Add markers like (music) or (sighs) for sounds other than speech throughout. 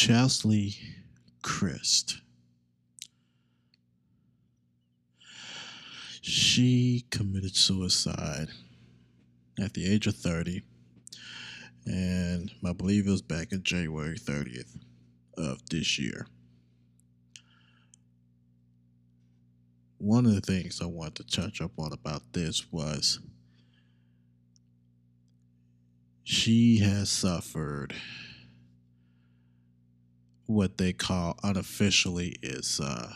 Cheslie Kryst. She committed suicide at the age of 30, and I believe it was back in January 30th of this year. One of the things I wanted to touch up on about this was she has suffered what they call unofficially is uh,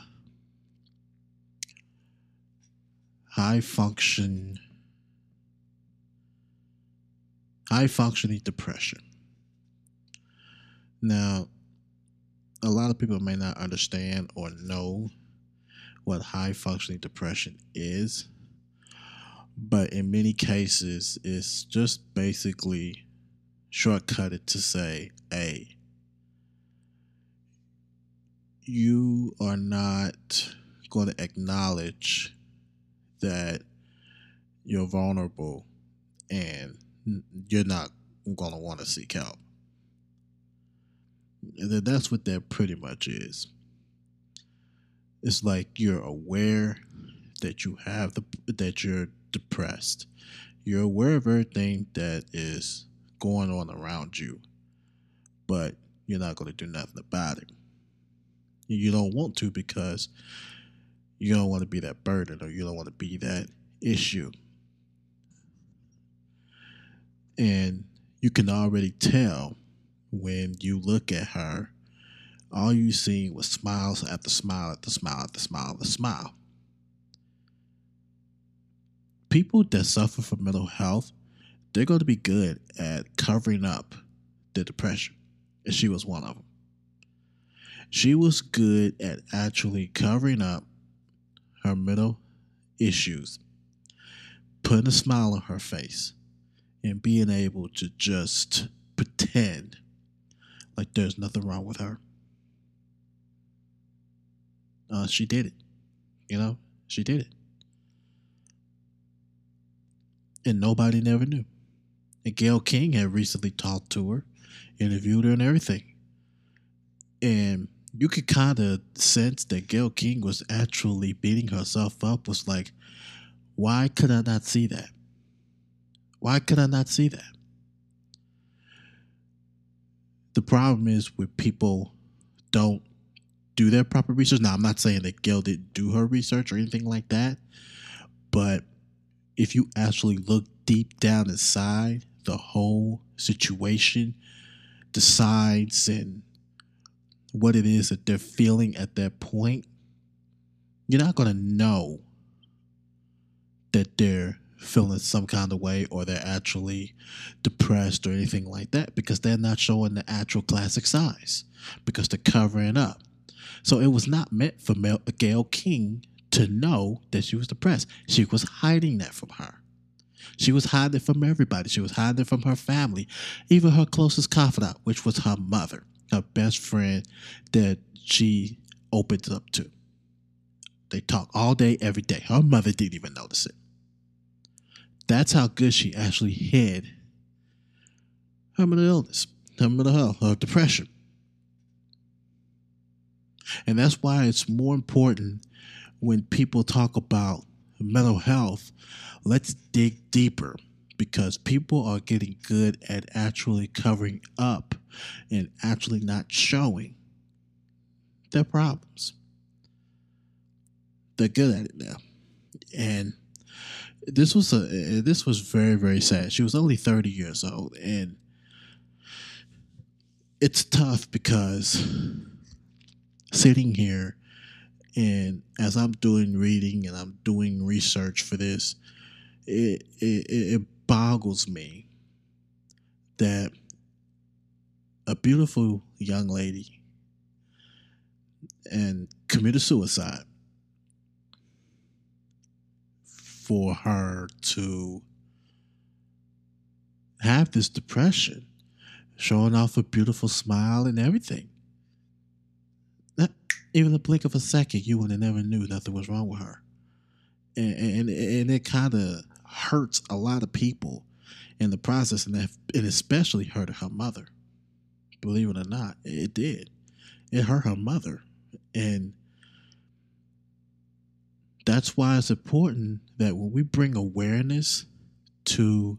high function high functioning depression. Now, a lot of people may not understand or know what high functioning depression is, but in many cases, it's just basically shortcutted to say, A, you are not going to acknowledge that you're vulnerable and you're not going to want to seek help. That's what that pretty much is. It's like you're aware that you have the that you're depressed. You're aware of everything that is going on around you, but you're not going to do nothing about it. You don't want to because you don't want to be that burden or you don't want to be that issue. And you can already tell when you look at her, all you see was smiles after smile after smile after smile after smile. People that suffer from mental health, they're going to be good at covering up the depression. And she was one of them. She was good at actually covering up her mental issues, putting a smile on her face, and being able to just pretend like there's nothing wrong with her. Uh, she did it. You know, she did it. And nobody never knew. And Gayle King had recently talked to her, interviewed her, and everything. And you could kind of sense that Gayle King was actually beating herself up, was like, why could I not see that? Why could I not see that? The problem is when people don't do their proper research. Now, I'm not saying that Gayle didn't do her research or anything like that, but if you actually look deep down inside the whole situation, the signs and what it is that they're feeling at that point, you're not going to know that they're feeling some kind of way or they're actually depressed or anything like that because they're not showing the actual classic size because they're covering up. So it was not meant for Mel- Gayle King to know that she was depressed. She was hiding that from her. She was hiding from everybody. She was hiding it from her family, even her closest confidant, which was her mother, her best friend that she opened up to. They talk all day, every day. Her mother didn't even notice it. That's how good she actually hid her mental illness, her mental health, her depression. And that's why it's more important when people talk about mental health, let's dig deeper because people are getting good at actually covering up and actually not showing their problems. They're good at it now. And this was a this was very very sad. She was only 30 years old and it's tough because sitting here and as I'm doing reading and I'm doing research for this, it it, it boggles me that a beautiful young lady and committed suicide for her to have this depression, showing off a beautiful smile and everything. Not even a blink of a second, you would have never knew nothing was wrong with her. And, and, and it kind of hurts a lot of people in the process, and, that, and especially hurt her mother. Believe it or not, it did. it hurt her mother. And that's why it's important that when we bring awareness to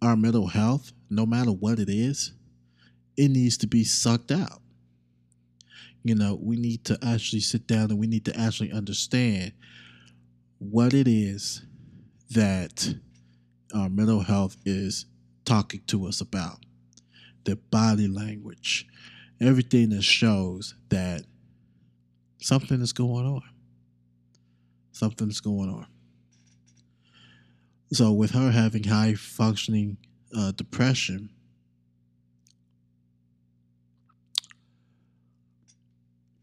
our mental health, no matter what it is, it needs to be sucked out. You know, we need to actually sit down and we need to actually understand what it is that our mental health is talking to us about. The body language, everything that shows that something is going on. Something is going on. So, with her having high functioning uh, depression,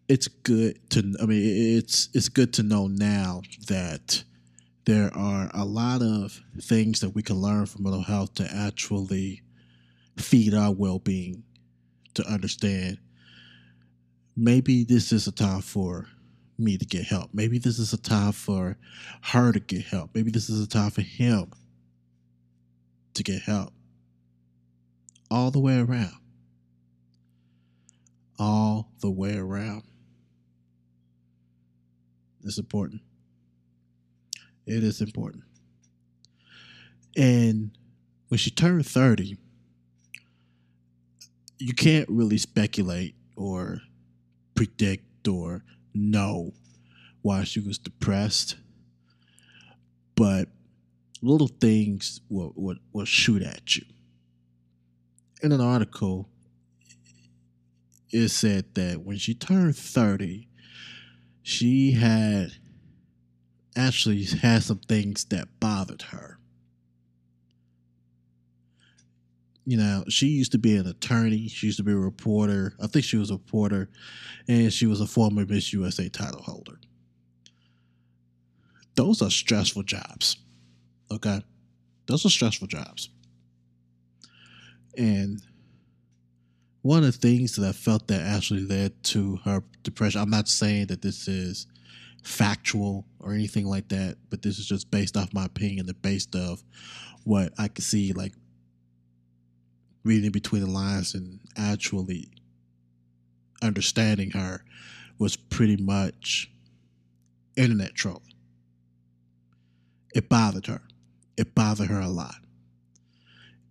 it's good to I mean it's it's good to know now that there are a lot of things that we can learn from mental health to actually feed our well-being to understand maybe this is a time for me to get help. Maybe this is a time for her to get help. Maybe this is a time for him to get help. All the way around. All the way around. It's important. It is important. And when she turned 30, you can't really speculate or predict or know why she was depressed. But little things will, will, will shoot at you. In an article, it said that when she turned 30, she had actually had some things that bothered her. You know, she used to be an attorney. She used to be a reporter. I think she was a reporter, and she was a former Miss USA title holder. Those are stressful jobs. Okay? Those are stressful jobs. And one of the things that I felt that actually led to her depression. I'm not saying that this is factual or anything like that, but this is just based off my opinion and based off what I could see, like reading between the lines and actually understanding her was pretty much internet trolling. It bothered her. It bothered her a lot.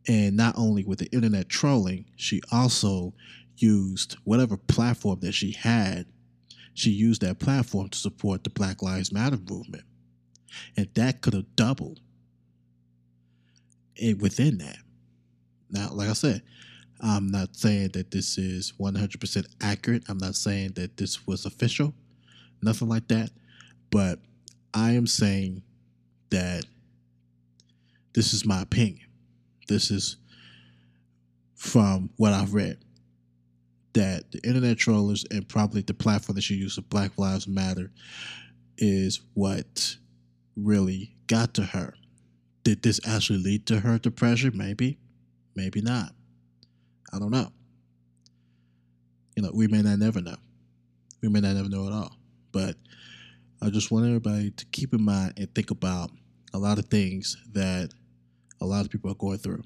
And not only with the internet trolling, she also used whatever platform that she had, she used that platform to support the Black Lives Matter movement. And that could have doubled it within that. Now, like I said, I'm not saying that this is 100% accurate. I'm not saying that this was official, nothing like that. But I am saying that this is my opinion. This is from what I've read that the internet trollers and probably the platform that she used of Black Lives Matter is what really got to her. Did this actually lead to her depression? Maybe, maybe not. I don't know. You know, we may not never know. We may not never know at all. But I just want everybody to keep in mind and think about a lot of things that a lot of people are going through.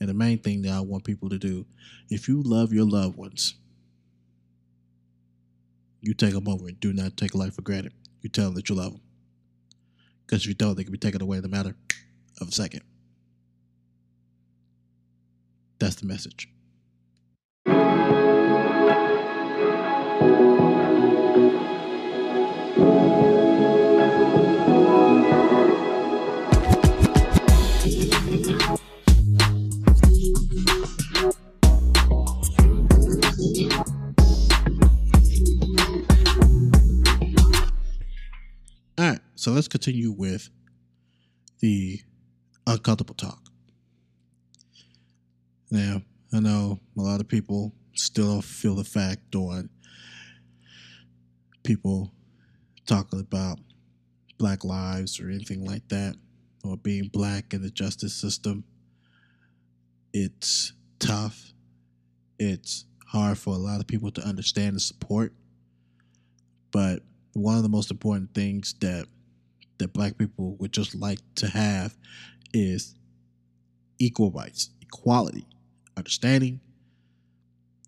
And the main thing that I want people to do, if you love your loved ones, you take them over and do not take life for granted. You tell them that you love them. Because if you don't, they can be taken away in a matter of a second. That's the message. All right, so let's continue with the uncomfortable talk. Now, I know a lot of people still don't feel the fact on people talking about black lives or anything like that, or being black in the justice system. It's tough. It's hard for a lot of people to understand and support. But one of the most important things that that black people would just like to have is equal rights, equality, understanding,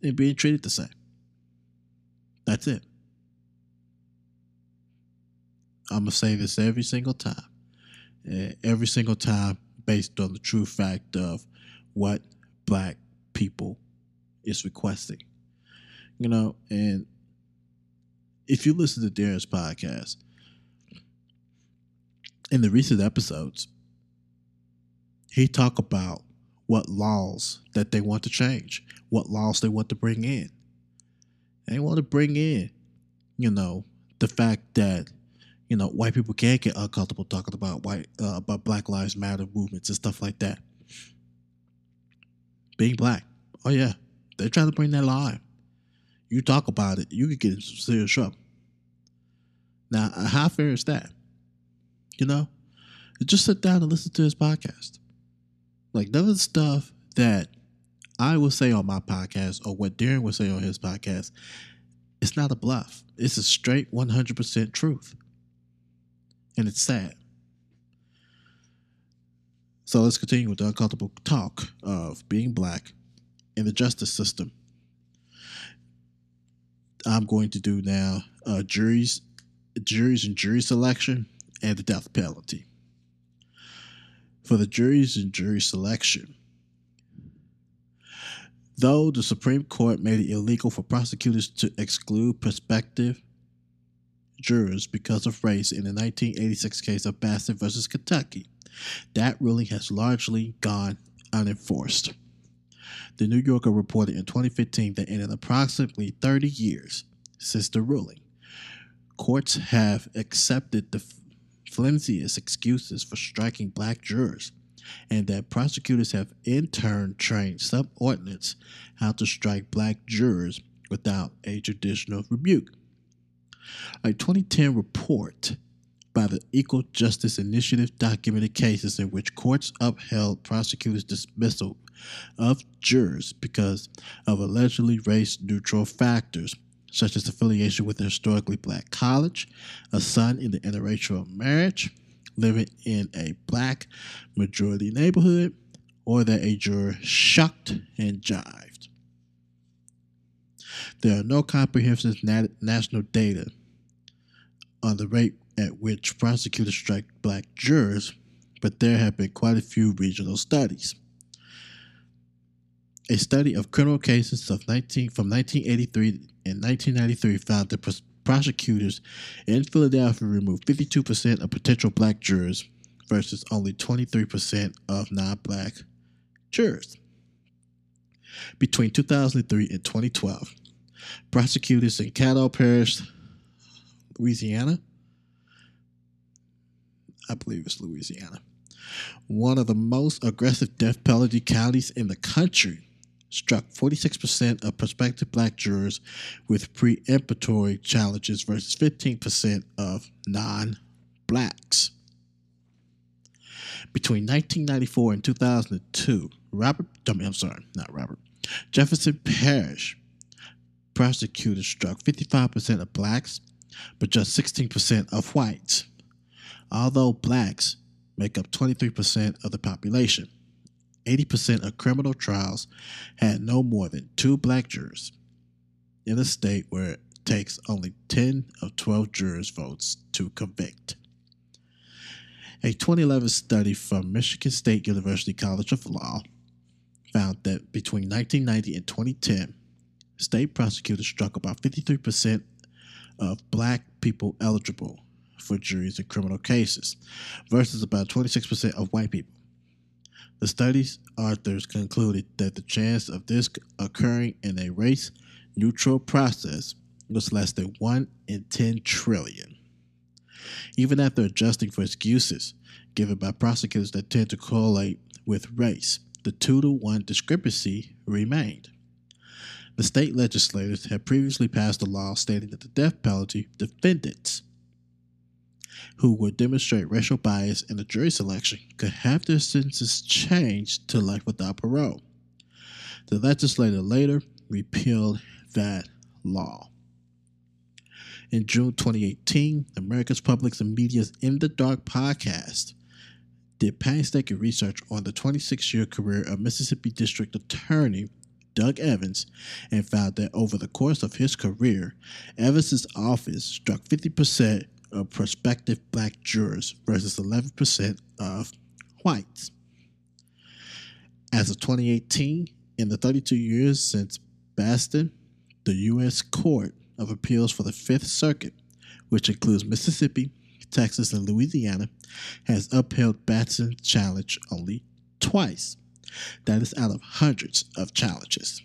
and being treated the same. That's it. I'm going to say this every single time. Every single time, based on the true fact of what black people is requesting. You know, and if you listen to Darren's podcast, in the recent episodes, he talk about what laws that they want to change, what laws they want to bring in. They want to bring in, you know, the fact that you know white people can't get uncomfortable talking about white uh, about Black Lives Matter movements and stuff like that. Being black, oh yeah, they're trying to bring that. In. You talk about it, you could get in some serious trouble. Now, how fair is that? You know, just sit down and listen to his podcast. Like the stuff that I will say on my podcast or what Darren will say on his podcast, it's not a bluff. It's a straight 100% truth. And it's sad. So let's continue with the uncomfortable talk of being black in the justice system. I'm going to do now uh, juries, juries and jury selection and the death penalty. For the juries and jury selection, though the Supreme Court made it illegal for prosecutors to exclude prospective jurors because of race in the 1986 case of Batson versus Kentucky, that ruling has largely gone unenforced. The New Yorker reported in 2015 that in approximately 30 years since the ruling, courts have accepted the flimsiest excuses for striking black jurors, and that prosecutors have in turn trained subordinates how to strike black jurors without a judicial rebuke. A 2010 report by the Equal Justice Initiative documented cases in which courts upheld prosecutors' dismissal of jurors because of allegedly race neutral factors such as affiliation with a historically black college, a son in the interracial marriage, living in a black majority neighborhood, or that a juror shucked and jived. There are no comprehensive nat- national data on the rate at which prosecutors strike black jurors, but there have been quite a few regional studies. A study of criminal cases of 19, from 1983 and 1993 found that prosecutors in Philadelphia removed 52% of potential black jurors versus only 23% of non black jurors. Between 2003 and 2012, prosecutors in Caddo Parish, Louisiana, I believe it's Louisiana, one of the most aggressive death penalty counties in the country, struck 46% of prospective black jurors with preemptory challenges versus 15% of non blacks. Between 1994 and 2002, Robert, I'm sorry, not Robert, Jefferson Parish prosecutors struck 55% of blacks, but just 16% of whites, although blacks make up 23% of the population. 80% of criminal trials had no more than two black jurors in a state where it takes only 10 of 12 jurors' votes to convict. A 2011 study from Michigan State University College of Law found that between 1990 and 2010, state prosecutors struck about 53% of black people eligible for juries in criminal cases versus about 26% of white people. The study's authors concluded that the chance of this occurring in a race neutral process was less than 1 in 10 trillion. Even after adjusting for excuses given by prosecutors that tend to correlate with race, the 2 to 1 discrepancy remained. The state legislators had previously passed a law stating that the death penalty defendants who would demonstrate racial bias in the jury selection could have their sentences changed to life without parole. The legislature later repealed that law. In June 2018, America's Publics and Media's In the Dark podcast did painstaking research on the 26 year career of Mississippi District Attorney Doug Evans and found that over the course of his career, Evans's office struck 50% of prospective black jurors versus 11% of whites. As of 2018, in the 32 years since Batson, the U.S. Court of Appeals for the Fifth Circuit, which includes Mississippi, Texas, and Louisiana, has upheld Batson's challenge only twice. That is out of hundreds of challenges.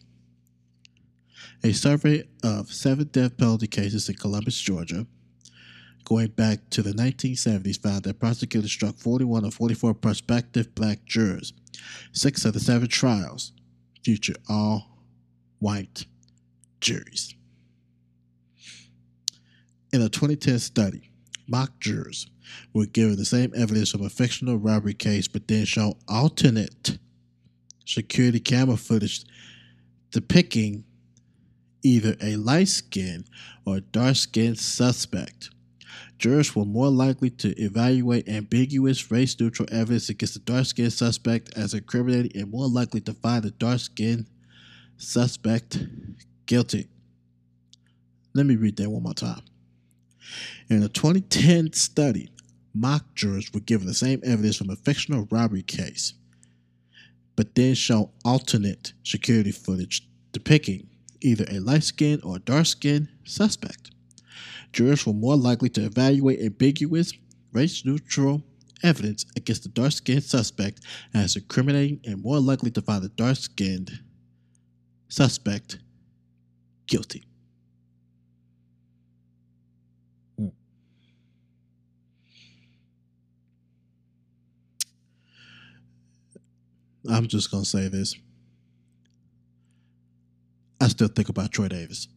A survey of seven death penalty cases in Columbus, Georgia, going back to the 1970s, found that prosecutors struck 41 of 44 prospective black jurors. Six of the seven trials featured all white juries. In a 2010 study, mock jurors were given the same evidence from a fictional robbery case, but then shown alternate security camera footage depicting either a light skinned or dark skinned suspect. Jurors were more likely to evaluate ambiguous race neutral evidence against the dark skinned suspect as incriminating and more likely to find the dark skinned suspect guilty. Let me read that one more time. In a 2010 study, mock jurors were given the same evidence from a fictional robbery case, but then shown alternate security footage depicting either a light skinned or dark skinned suspect. Jurors were more likely to evaluate ambiguous, race neutral evidence against the dark skinned suspect as incriminating and more likely to find the dark skinned suspect guilty. I'm just going to say this. I still think about Troy Davis.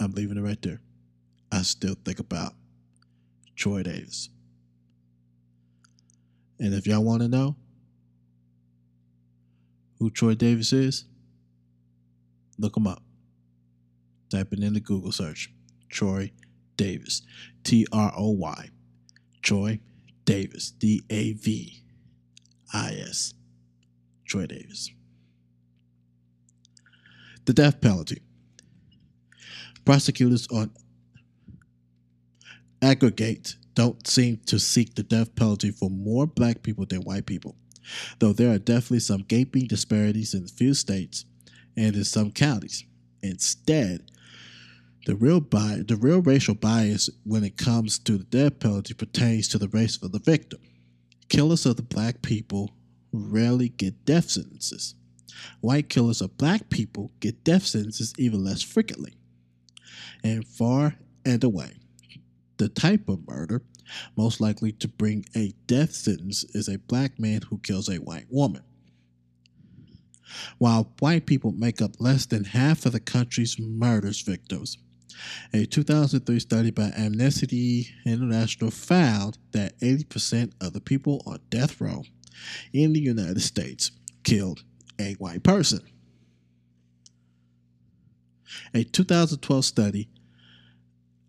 I'm leaving it right there. I still think about Troy Davis. And if y'all want to know who Troy Davis is, look him up. Type it in the Google search. Troy Davis. T R O Y. Troy Davis. D A V I S. Troy Davis. The death penalty. Prosecutors on aggregate don't seem to seek the death penalty for more black people than white people, though there are definitely some gaping disparities in a few states and in some counties. Instead, the real bi- the real racial bias when it comes to the death penalty pertains to the race of the victim. Killers of the black people rarely get death sentences. White killers of black people get death sentences even less frequently. And far and away, the type of murder most likely to bring a death sentence is a black man who kills a white woman. While white people make up less than half of the country's murders victims, a 2003 study by Amnesty International found that 80% of the people on death row in the United States killed a white person. A 2012 study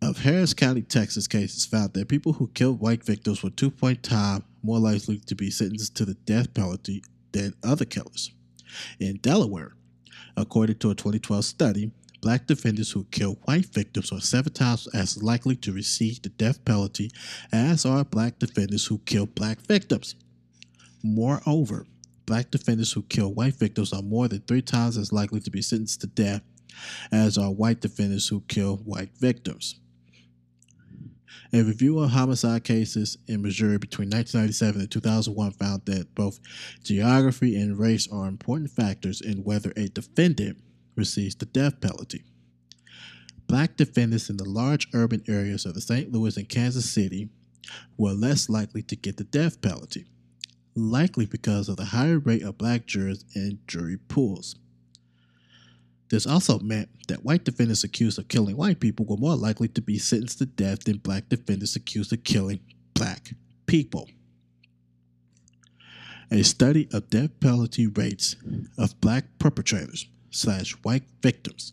of Harris County, Texas cases found that people who killed white victims were 2.0 times more likely to be sentenced to the death penalty than other killers. In Delaware, according to a 2012 study, black defendants who kill white victims are seven times as likely to receive the death penalty as are black defendants who kill black victims. Moreover, black defendants who kill white victims are more than three times as likely to be sentenced to death as are white defendants who kill white victims. A review of homicide cases in Missouri between 1997 and 2001 found that both geography and race are important factors in whether a defendant receives the death penalty. Black defendants in the large urban areas of the St. Louis and Kansas City were less likely to get the death penalty, likely because of the higher rate of black jurors in jury pools. This also meant that white defendants accused of killing white people were more likely to be sentenced to death than black defendants accused of killing black people. A study of death penalty rates of black perpetrators slash white victims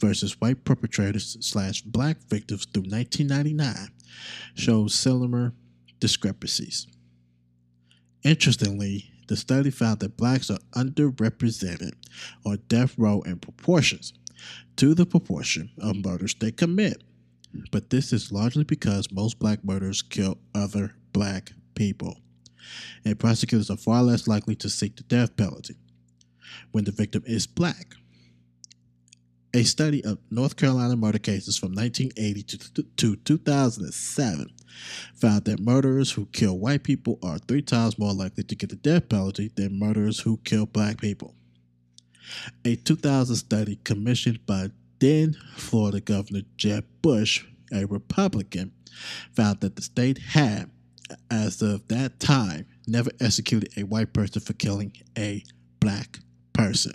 versus white perpetrators slash black victims through 1999 shows similar discrepancies. Interestingly, the study found that blacks are underrepresented on death row in proportions to the proportion of murders they commit. But this is largely because most black murders kill other black people, and prosecutors are far less likely to seek the death penalty when the victim is black. A study of North Carolina murder cases from 1980 to, to 2007 found that murderers who kill white people are three times more likely to get the death penalty than murderers who kill black people. A 2000 study commissioned by then Florida Governor Jeb Bush, a Republican, found that the state had, as of that time, never executed a white person for killing a black person.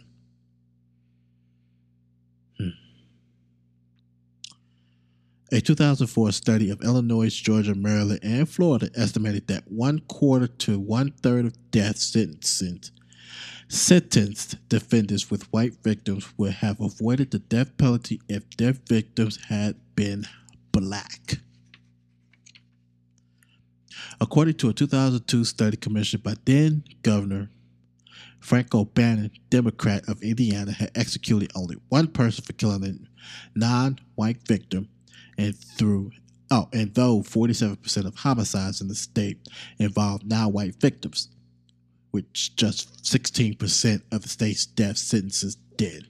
A 2004 study of Illinois, Georgia, Maryland, and Florida estimated that one quarter to one third of death sentences sentenced defendants with white victims would have avoided the death penalty if their victims had been black. According to a 2002 study commissioned by then Governor Frank O'Bannon, Democrat of Indiana, had executed only one person for killing a non-white victim, and through oh, and though 47% of homicides in the state involved non-white victims, which just 16% of the state's death sentences did.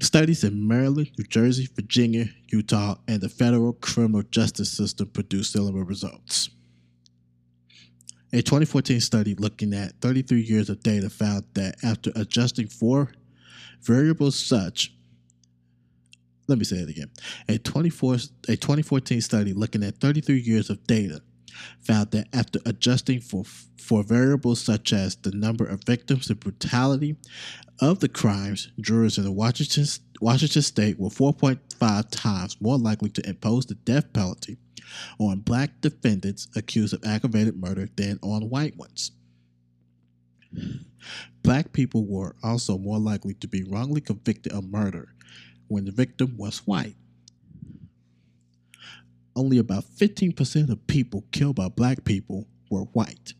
Studies in Maryland, New Jersey, Virginia, Utah, and the federal criminal justice system produced similar results. A 2014 study looking at 33 years of data found that after adjusting for variables such let me say it again. A 24 a 2014 study looking at 33 years of data found that after adjusting for, for variables such as the number of victims and brutality of the crimes, jurors in the Washington, Washington state were 4.5 times more likely to impose the death penalty on black defendants accused of aggravated murder than on white ones. Black people were also more likely to be wrongly convicted of murder when the victim was white only about 15% of people killed by black people were white,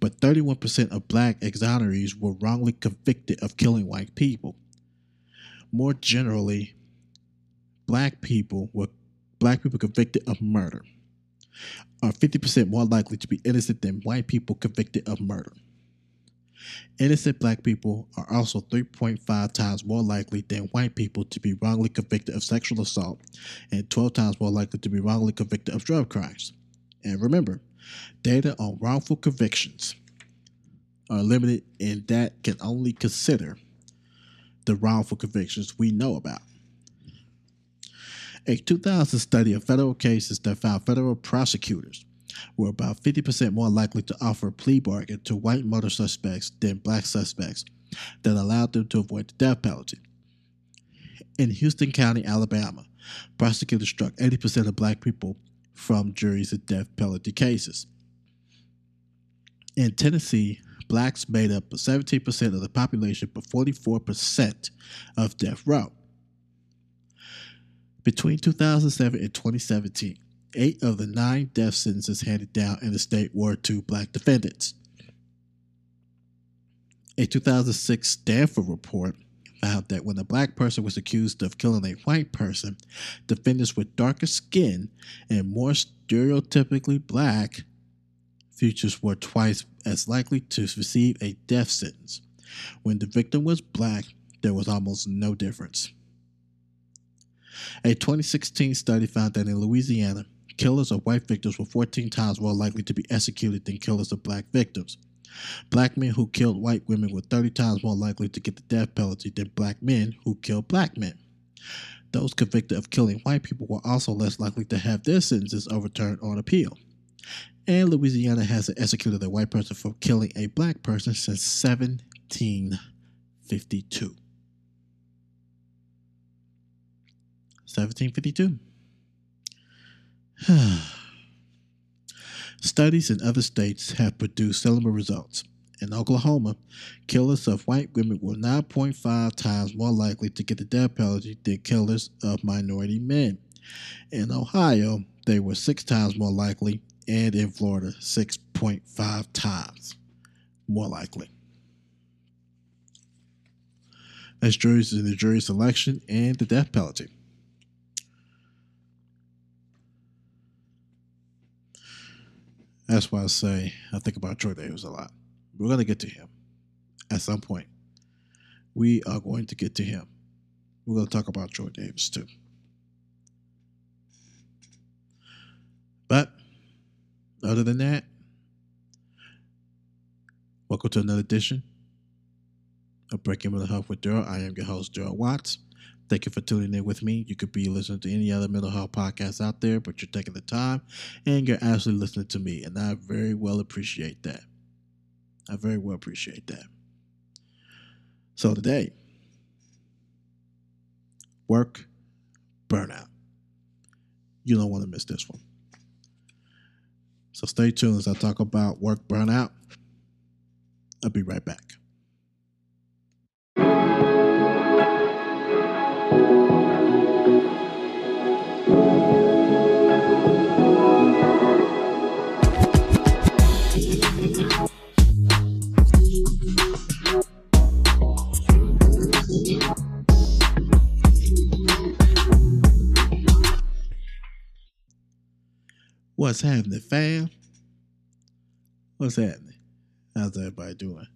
but 31% of black exonerees were wrongly convicted of killing white people. More generally, black people were black people convicted of murder are 50% more likely to be innocent than white people convicted of murder. Innocent black people are also 3.5 times more likely than white people to be wrongly convicted of sexual assault and 12 times more likely to be wrongly convicted of drug crimes. And remember, data on wrongful convictions are limited in that can only consider the wrongful convictions we know about. A 2000 study of federal cases that found federal prosecutors were about 50% more likely to offer a plea bargain to white murder suspects than black suspects that allowed them to avoid the death penalty. In Houston County, Alabama, prosecutors struck 80% of black people from juries in death penalty cases. In Tennessee, blacks made up 17% of the population but 44% of death row. Between 2007 and 2017, eight of the nine death sentences handed down in the state were to black defendants. A 2006 Stanford report found that when a black person was accused of killing a white person, defendants with darker skin and more stereotypically black features were twice as likely to receive a death sentence. When the victim was black, there was almost no difference. A 2016 study found that in Louisiana, Killers of white victims were 14 times more likely to be executed than killers of black victims. Black men who killed white women were 30 times more likely to get the death penalty than black men who killed black men. Those convicted of killing white people were also less likely to have their sentences overturned on appeal. And Louisiana hasn't executed a white person for killing a black person since 1752. 1752. (sighs) Studies in other states have produced similar results. In Oklahoma, killers of white women were 9.5 times more likely to get the death penalty than killers of minority men. In Ohio, they were six times more likely and in Florida 6.5 times more likely. As juries in the jury selection and the death penalty. That's why I say I think about Troy Davis a lot. We're going to get to him at some point. We are going to get to him. We're going to talk about Troy Davis too. But other than that, welcome to another edition of Breaking Mental Health with Darrell. I am your host, Darrell Watts. Thank you for tuning in with me. You could be listening to any other mental health podcast out there, but you're taking the time and you're actually listening to me. And I very well appreciate that. I very well appreciate that. So today, work burnout. You don't want to miss this one. So stay tuned as I talk about work burnout. I'll be right back. What's happening, fam? What's happening? How's everybody doing?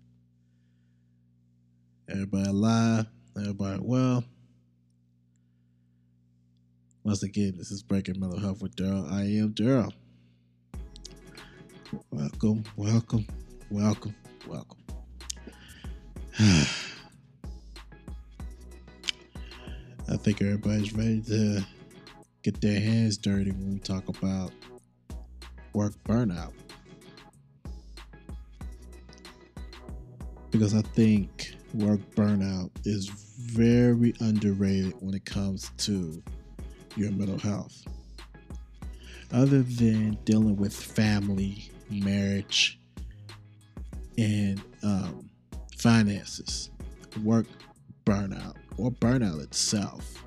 Everybody alive? Everybody well? Once again, this is Breaking Mental Health with Darrell. I am Darrell. Welcome, welcome, welcome, welcome. (sighs) I think everybody's ready to get their hands dirty when we talk about work burnout. Because I think work burnout is very underrated when it comes to your mental health. Other than dealing with family, marriage, and um, finances, work burnout or burnout itself,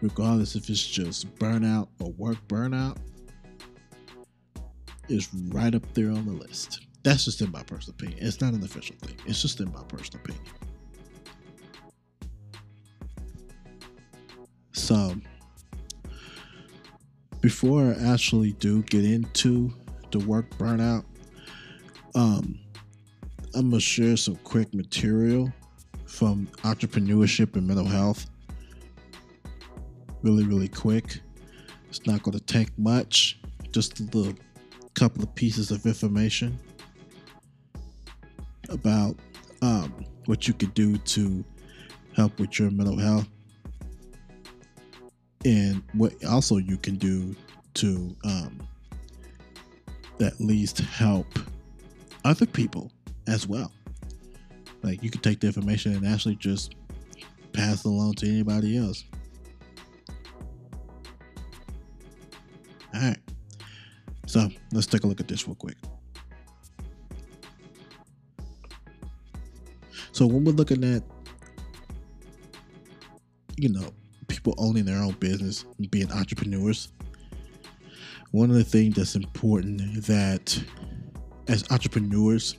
regardless if it's just burnout or work burnout, is right up there on the list. That's just in my personal opinion. It's not an official thing. It's just in my personal opinion. So, before I actually do get into the work burnout, um, I'm gonna share some quick material from entrepreneurship and mental health. Really, really quick. It's not gonna take much. Just a little couple of pieces of information about um, what you could do to help with your mental health and what also you can do to um, at least help other people as well. Like you can take the information and actually just pass it along to anybody else. So let's take a look at this real quick. So when we're looking at, you know, people owning their own business and being entrepreneurs, one of the things that's important that as entrepreneurs,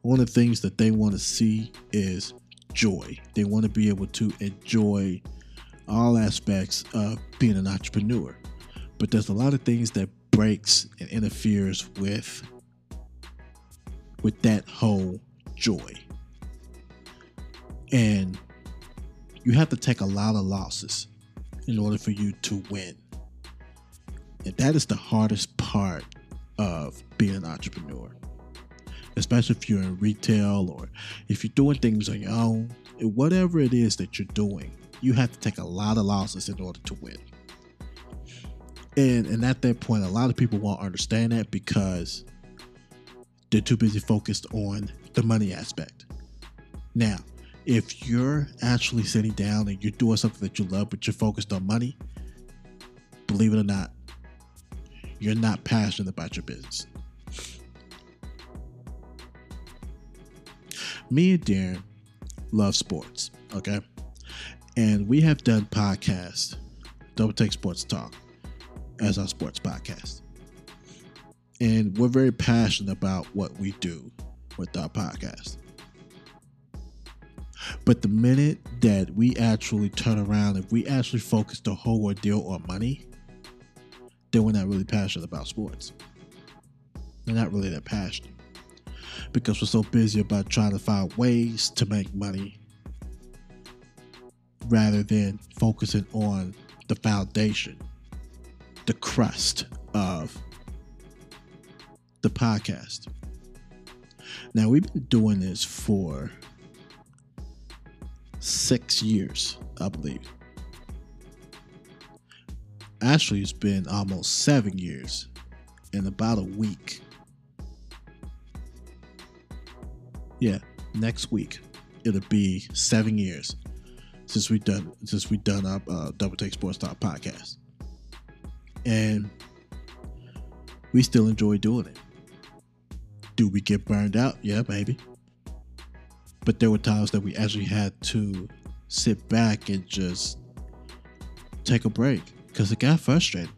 one of the things that they want to see is joy. They want to be able to enjoy all aspects of being an entrepreneur. But there's a lot of things that breaks and interferes with with that whole joy. And you have to take a lot of losses in order for you to win. And that is the hardest part of being an entrepreneur. Especially if you're in retail or if you're doing things on your own, whatever it is that you're doing, you have to take a lot of losses in order to win. And and at that point, a lot of people won't understand that because they're too busy focused on the money aspect. Now, if you're actually sitting down and you're doing something that you love, but you're focused on money, believe it or not, you're not passionate about your business. Me and Darren love sports, okay? And we have done podcasts, Double Take Sports Talk, as our sports podcast. And we're very passionate about what we do with our podcast. But the minute that we actually turn around, if we actually focus the whole ordeal on money, then we're not really passionate about sports. They're not really that passionate because we're so busy about trying to find ways to make money rather than focusing on the foundation, the crust of the podcast. Now, we've been doing this for six years, I believe. Actually, it's been almost seven years in about a week. Yeah, next week it'll be seven years since we done since we done our uh, Double Take Sports Talk podcast, and we still enjoy doing it. Do we get burned out? Yeah, maybe. But there were times that we actually had to sit back and just take a break because it got frustrating.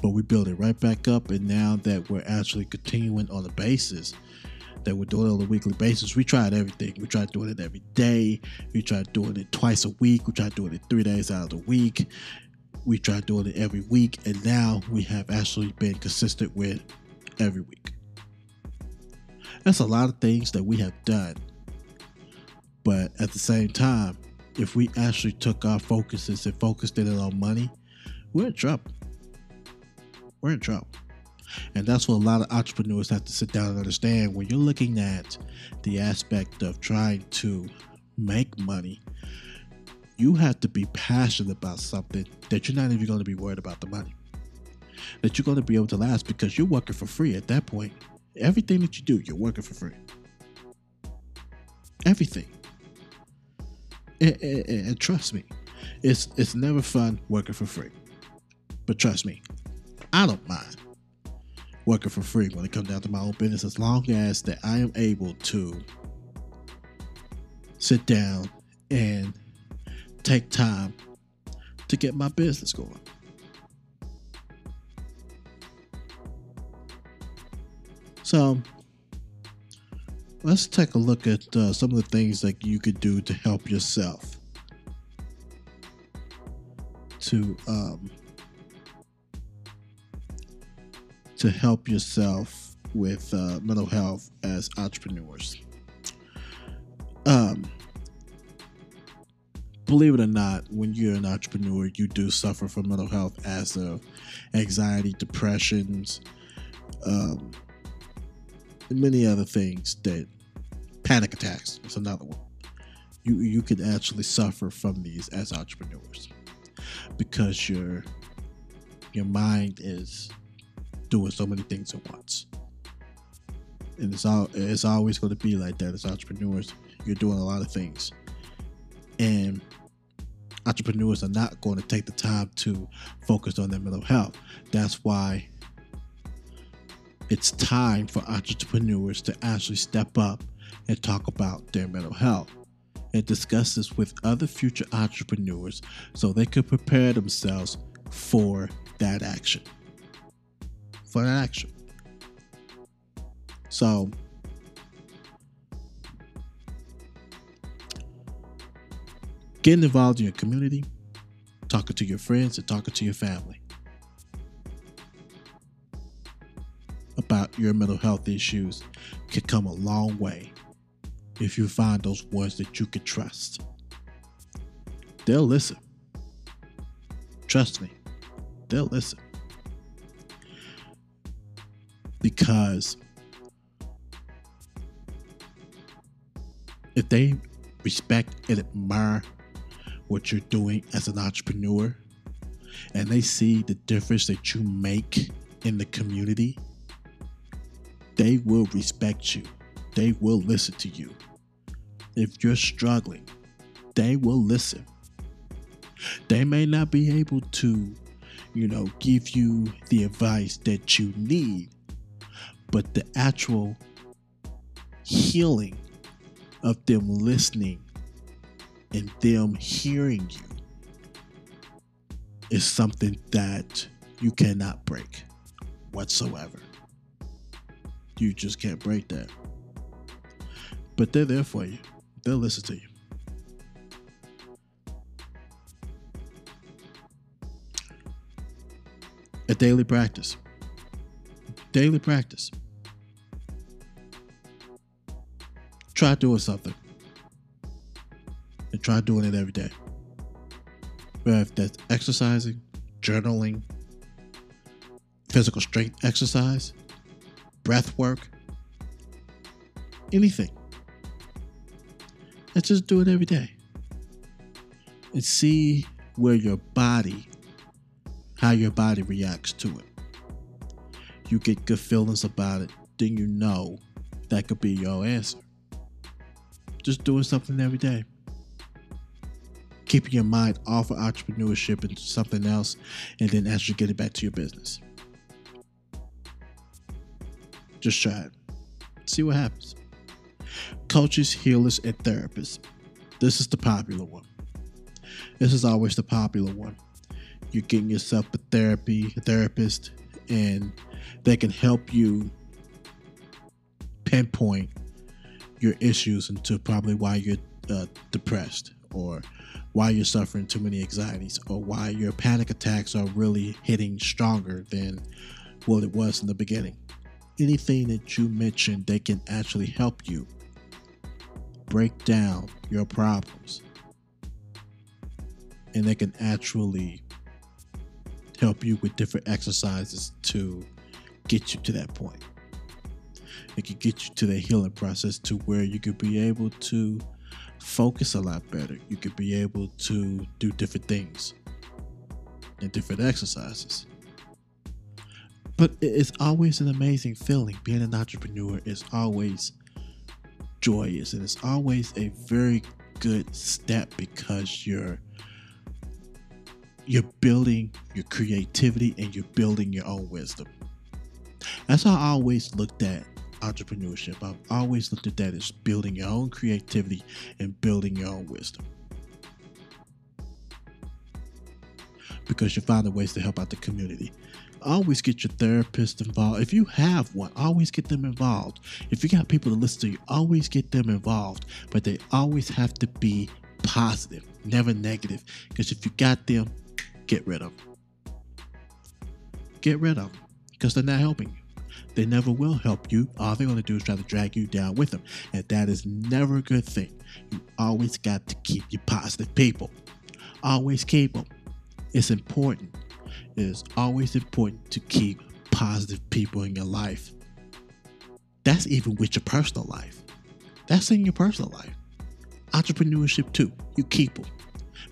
But we built it right back up, and now that we're actually continuing on the basis that we're doing on a weekly basis. We tried everything. We tried doing it every day. We tried doing it twice a week. We tried doing it three days out of the week. We tried doing it every week. And now we have actually been consistent with every week. That's a lot of things that we have done. But at the same time, if we actually took our focuses and focused it on money, we're in trouble. We're in trouble. And that's what a lot of entrepreneurs have to sit down and understand when you're looking at the aspect of trying to make money. You have to be passionate about something that you're not even going to be worried about the money. That you're going to be able to last because you're working for free at that point. Everything that you do, you're working for free. Everything. And, and, and trust me, it's it's never fun working for free. But trust me, I don't mind working for free when it comes down to my own business as long as that I am able to sit down and take time to get my business going. So let's take a look at uh, some of the things that you could do to help yourself to um, to help yourself with uh, mental health as entrepreneurs. Um, believe it or not, when you're an entrepreneur, you do suffer from mental health as of anxiety, depressions, um, and many other things that panic attacks is another one. You you could actually suffer from these as entrepreneurs because your your mind is doing so many things at once. And it's all it's always going to be like that as entrepreneurs. You're doing a lot of things. And entrepreneurs are not going to take the time to focus on their mental health. That's why it's time for entrepreneurs to actually step up and talk about their mental health and discuss this with other future entrepreneurs so they could prepare themselves for that action for that action. So, getting involved in your community, talking to your friends, and talking to your family about your mental health issues can come a long way if you find those ones that you can trust. They'll listen. Trust me, they'll listen because if they respect and admire what you're doing as an entrepreneur and they see the difference that you make in the community, they will respect you. They will listen to you. If you're struggling, they will listen. They may not be able to, you know, give you the advice that you need, but the actual healing of them listening and them hearing you is something that you cannot break. whatsoever. You just can't break that. But they're there for you. They'll listen to you. A daily practice. Daily practice. Try doing something. Try doing it every day. Whether that's exercising, journaling, physical strength exercise, breath work, anything. Let's just do it every day. And see where your body, how your body reacts to it. You get good feelings about it, then you know that could be your answer. Just doing something every day. Keeping your mind off of entrepreneurship into something else, and then actually getting back to your business. Just try it. See what happens. Coaches, healers, and therapists. This is the popular one. This is always the popular one. You're getting yourself a therapy, a therapist, and they can help you pinpoint your issues into probably why you're uh, depressed or why you're suffering too many anxieties or why your panic attacks are really hitting stronger than what it was in the beginning. Anything that you mentioned they can actually help you break down your problems and they can actually help you with different exercises to get you to that point. It can get you to the healing process to where you could be able to focus a lot better you could be able to do different things and different exercises but it's always an amazing feeling. Being an entrepreneur is always joyous and it's always a very good step because you're you're building your creativity and you're building your own wisdom. That's how I always looked at entrepreneurship. I've always looked at that as building your own creativity and building your own wisdom. Because you're finding ways to help out the community always get your therapist involved. If you have one, always get them involved. If you got people to listen to you, always get them involved. But they always have to be positive, never negative. Because if you got them, get rid of them. Get rid of them because they're not helping you. They never will help you. All they're going to do is try to drag you down with them. And that is never a good thing. You always got to keep your positive people. Always keep them. It's important it is always important to keep positive people in your life. That's even with your personal life. That's in your personal life. Entrepreneurship, too. You keep them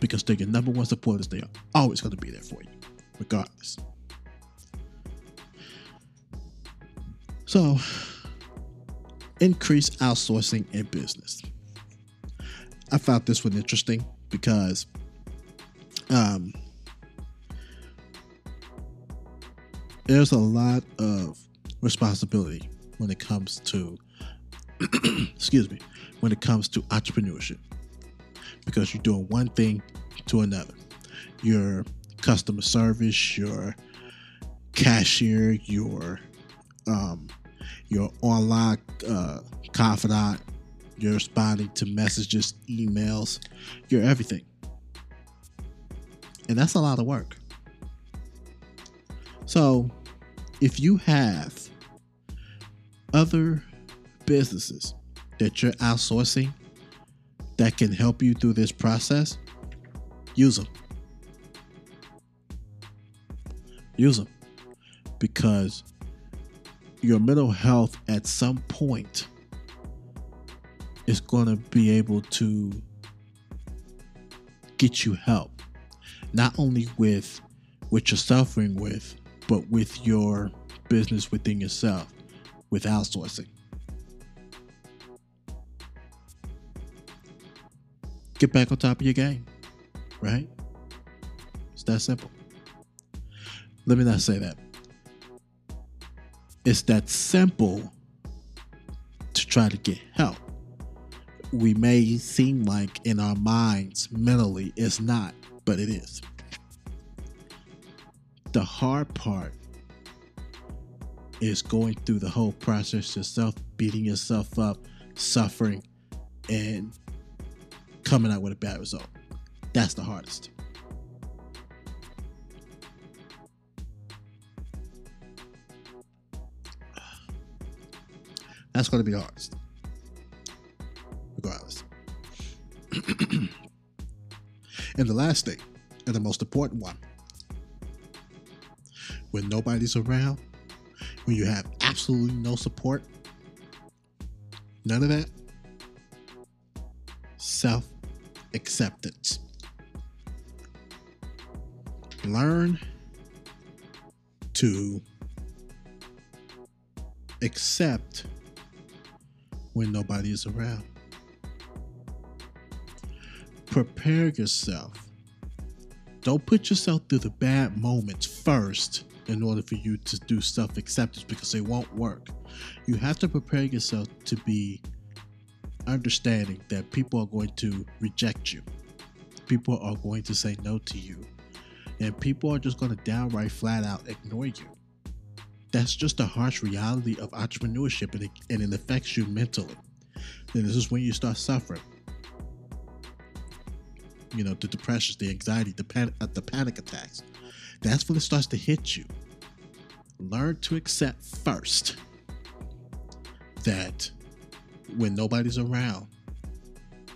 because they're your number one supporters. They are always going to be there for you, regardless. So, increase outsourcing in business. I found this one interesting because um, there's a lot of responsibility when it comes to (clears throat) excuse me when it comes to entrepreneurship because you're doing one thing to another your customer service your cashier your um, your online uh, confidant you're responding to messages emails you're everything. And that's a lot of work. So if you have other businesses that you're outsourcing that can help you through this process, use them. Use them because your mental health at some point is going to be able to get you help, not only with what you're suffering with, but with your business within yourself with outsourcing. Get back on top of your game, right? It's that simple. Let me not say that. It's that simple to try to get help. We may seem like in our minds mentally it's not, but it is the hard part is going through the whole process yourself, beating yourself up, suffering, and coming out with a bad result. That's the hardest. That's going to be the hardest. Regardless. (clears throat) and the last thing, and the most important one, when nobody's around, when you have absolutely no support, none of that, self acceptance. Learn to accept when nobody is around. Prepare yourself. Don't put yourself through the bad moments first in order for you to do self acceptance because they won't work. You have to prepare yourself to be understanding that people are going to reject you, people are going to say no to you, and people are just going to downright flat out ignore you. That's just a harsh reality of entrepreneurship and it, and it affects you mentally. And this is when you start suffering. You know, the depressions, the anxiety, the panic, uh, the panic attacks. That's when it starts to hit you. Learn to accept first that when nobody's around,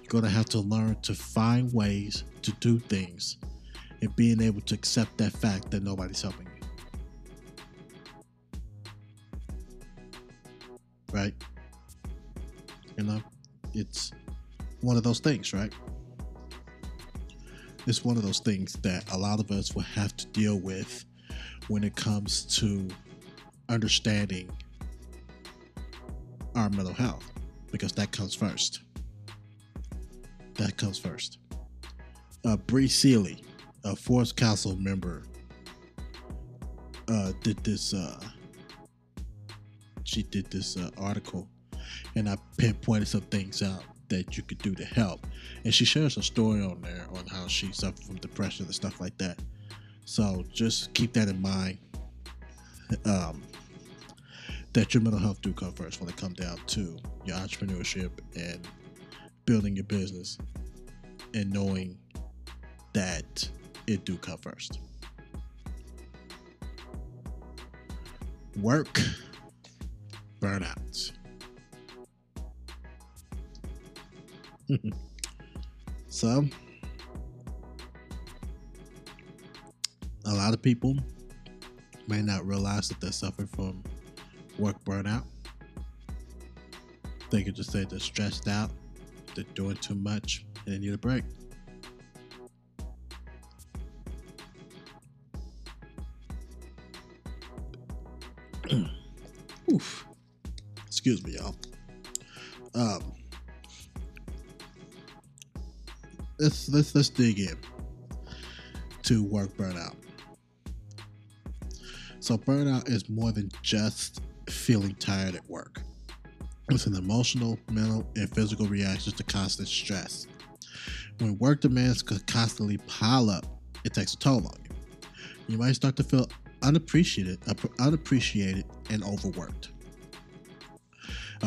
you're going to have to learn to find ways to do things and being able to accept that fact that nobody's helping Right? You know, it's one of those things, right? It's one of those things that a lot of us will have to deal with when it comes to understanding our mental health because that comes first. That comes first. Uh, Bree Seely, a Forbes Council member, uh, did this. Uh, she did this uh, article, and I pinpointed some things out that you could do to help. And she shares a story on there on how she suffered from depression and stuff like that. So just keep that in mind. Um, that your mental health do come first when it comes down to your entrepreneurship and building your business and knowing that it do come first. Work burnout. (laughs) so, a lot of people may not realize that they're suffering from work burnout. They could just say they're stressed out, they're doing too much, and they need a break. (clears throat) Oof. Excuse me, y'all. Um, let's let's let's dig in to work burnout. So burnout is more than just feeling tired at work. It's an emotional, mental, and physical reaction to constant stress. When work demands could constantly pile up, it takes a toll on you. You might start to feel unappreciated, unappreciated, and overworked.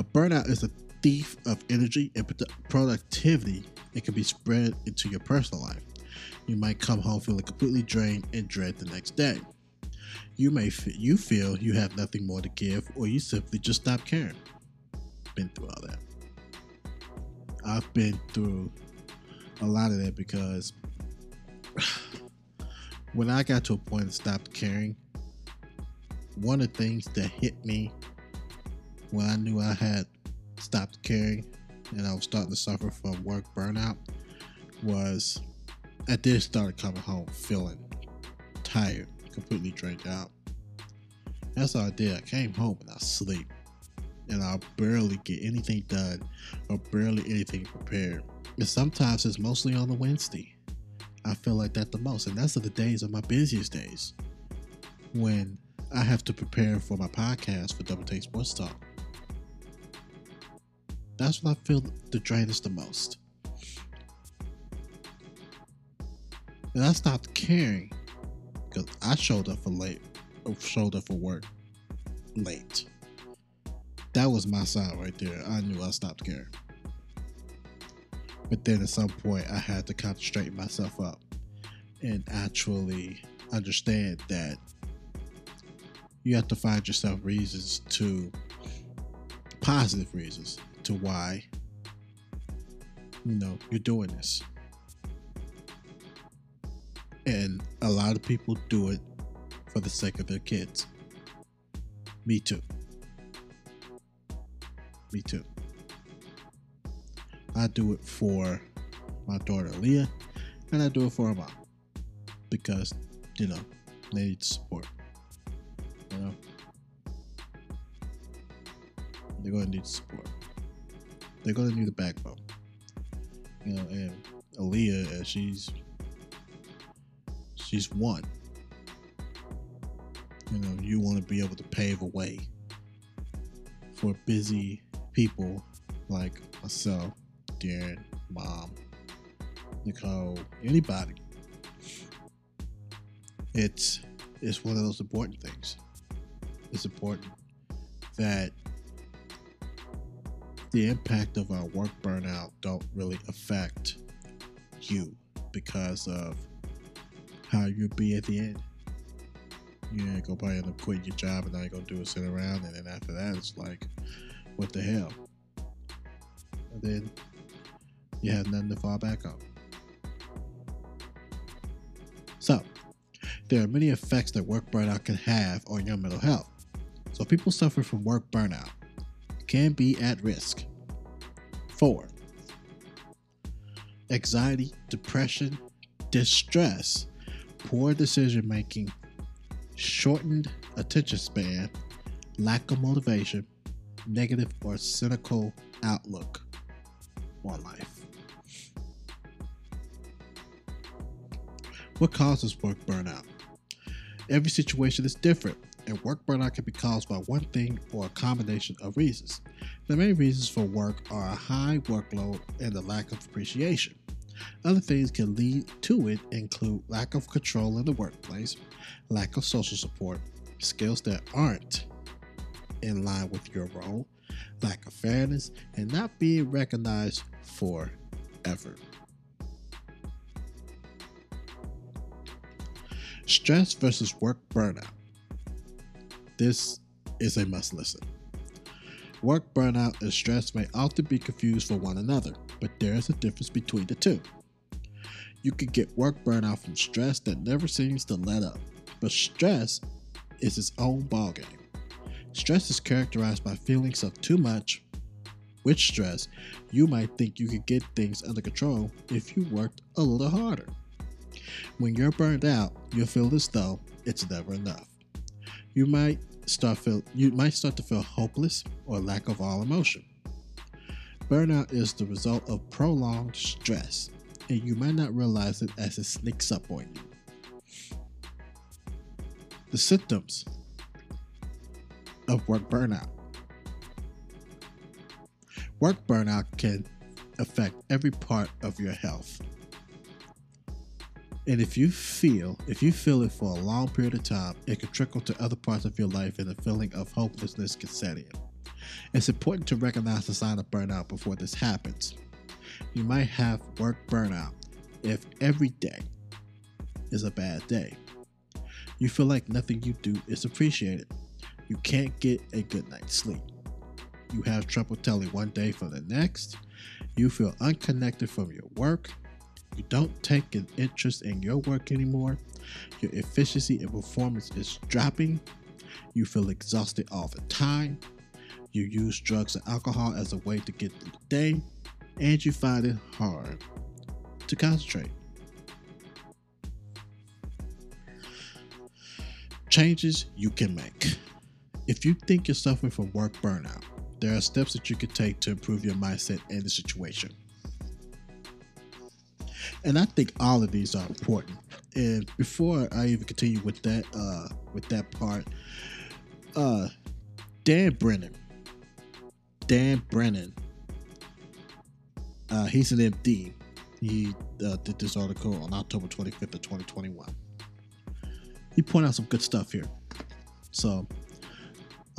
Burnout is a thief of energy and productivity and can be spread into your personal life. You might come home feeling completely drained and dread the next day. You may f- you feel you have nothing more to give, or you simply just stop caring. Been through all that. I've been through a lot of that because (sighs) when I got to a point and stopped caring, one of the things that hit me when I knew I had stopped caring and I was starting to suffer from work burnout was I did start coming home feeling tired, completely drained out. That's all I did. I came home and I sleep. And I barely get anything done or barely anything prepared. And sometimes it's mostly on the Wednesday. I feel like that the most. And that's the days of my busiest days when I have to prepare for my podcast for Double Take Sports Talk. That's what I feel the drain is the most. And I stopped caring because I showed up for late, uh, showed up for work late. That was my sign right there. I knew I stopped caring. But then at some point, I had to kind of straighten myself up and actually understand that you have to find yourself reasons to positive reasons to why you know you're doing this. And a lot of people do it for the sake of their kids. Me too. Me too. I do it for my daughter leah and i do it for her mom because you know they need support you know? They're going to need support they're to need a backbone. You know and Aaliyah, as she's she's one. You know you want to be able to pave a way for busy people like myself Darren mom Nicole anybody. It's it's one of those important things. It's important that the impact of our work burnout don't really affect you because of how you'll be at the end. You ain't gonna probably end up quitting your job and all you're gonna do is sit around and then after that it's like, what the hell? And then you have nothing to fall back on. So there are many effects that work burnout can have on your mental health. So, people suffer from work burnout can be at risk. Four, anxiety, depression, distress, poor decision making, shortened attention span, lack of motivation, negative or cynical outlook on life. What causes work burnout? Every situation is different, and work burnout can be caused by one thing or a combination of reasons. The main reasons for work are a high workload and a lack of appreciation. Other things can lead to it include lack of control in the workplace, lack of social support, skills that aren't in line with your role, lack of fairness, and not being recognized for effort. Stress versus work burnout. This is a must listen. Work burnout and stress may often be confused for one another, but there is a difference between the two. You can get work burnout from stress that never seems to let up, but stress is its own ballgame. Stress is characterized by feelings of too much. With stress, you might think you could get things under control if you worked a little harder. When you're burned out, you'll feel as though it's never enough. You might start feel you might start to feel hopeless or lack of all emotion. Burnout is the result of prolonged stress, and you might not realize it as it sneaks up on you. The symptoms of work burnout. Work burnout can affect every part of your health. And if you feel, if you feel it for a long period of time, it can trickle to other parts of your life and a feeling of hopelessness can set in. It's important to recognize the sign of burnout before this happens. You might have work burnout if every day is a bad day. You feel like nothing you do is appreciated. You can't get a good night's sleep. You have trouble telling one day from the next. You feel unconnected from your work you don't take an interest in your work anymore. Your efficiency and performance is dropping. You feel exhausted all the time. You use drugs and alcohol as a way to get through the day. And you find it hard to concentrate. Changes you can make. If you think you're suffering from work burnout, there are steps that you can take to improve your mindset and the situation. And I think all of these are important. And before I even continue with that, uh, with that part, uh, Dan Brennan, Dan Brennan, uh, he's an MD. He uh, did this article on October 25th of 2021. He pointed out some good stuff here. So,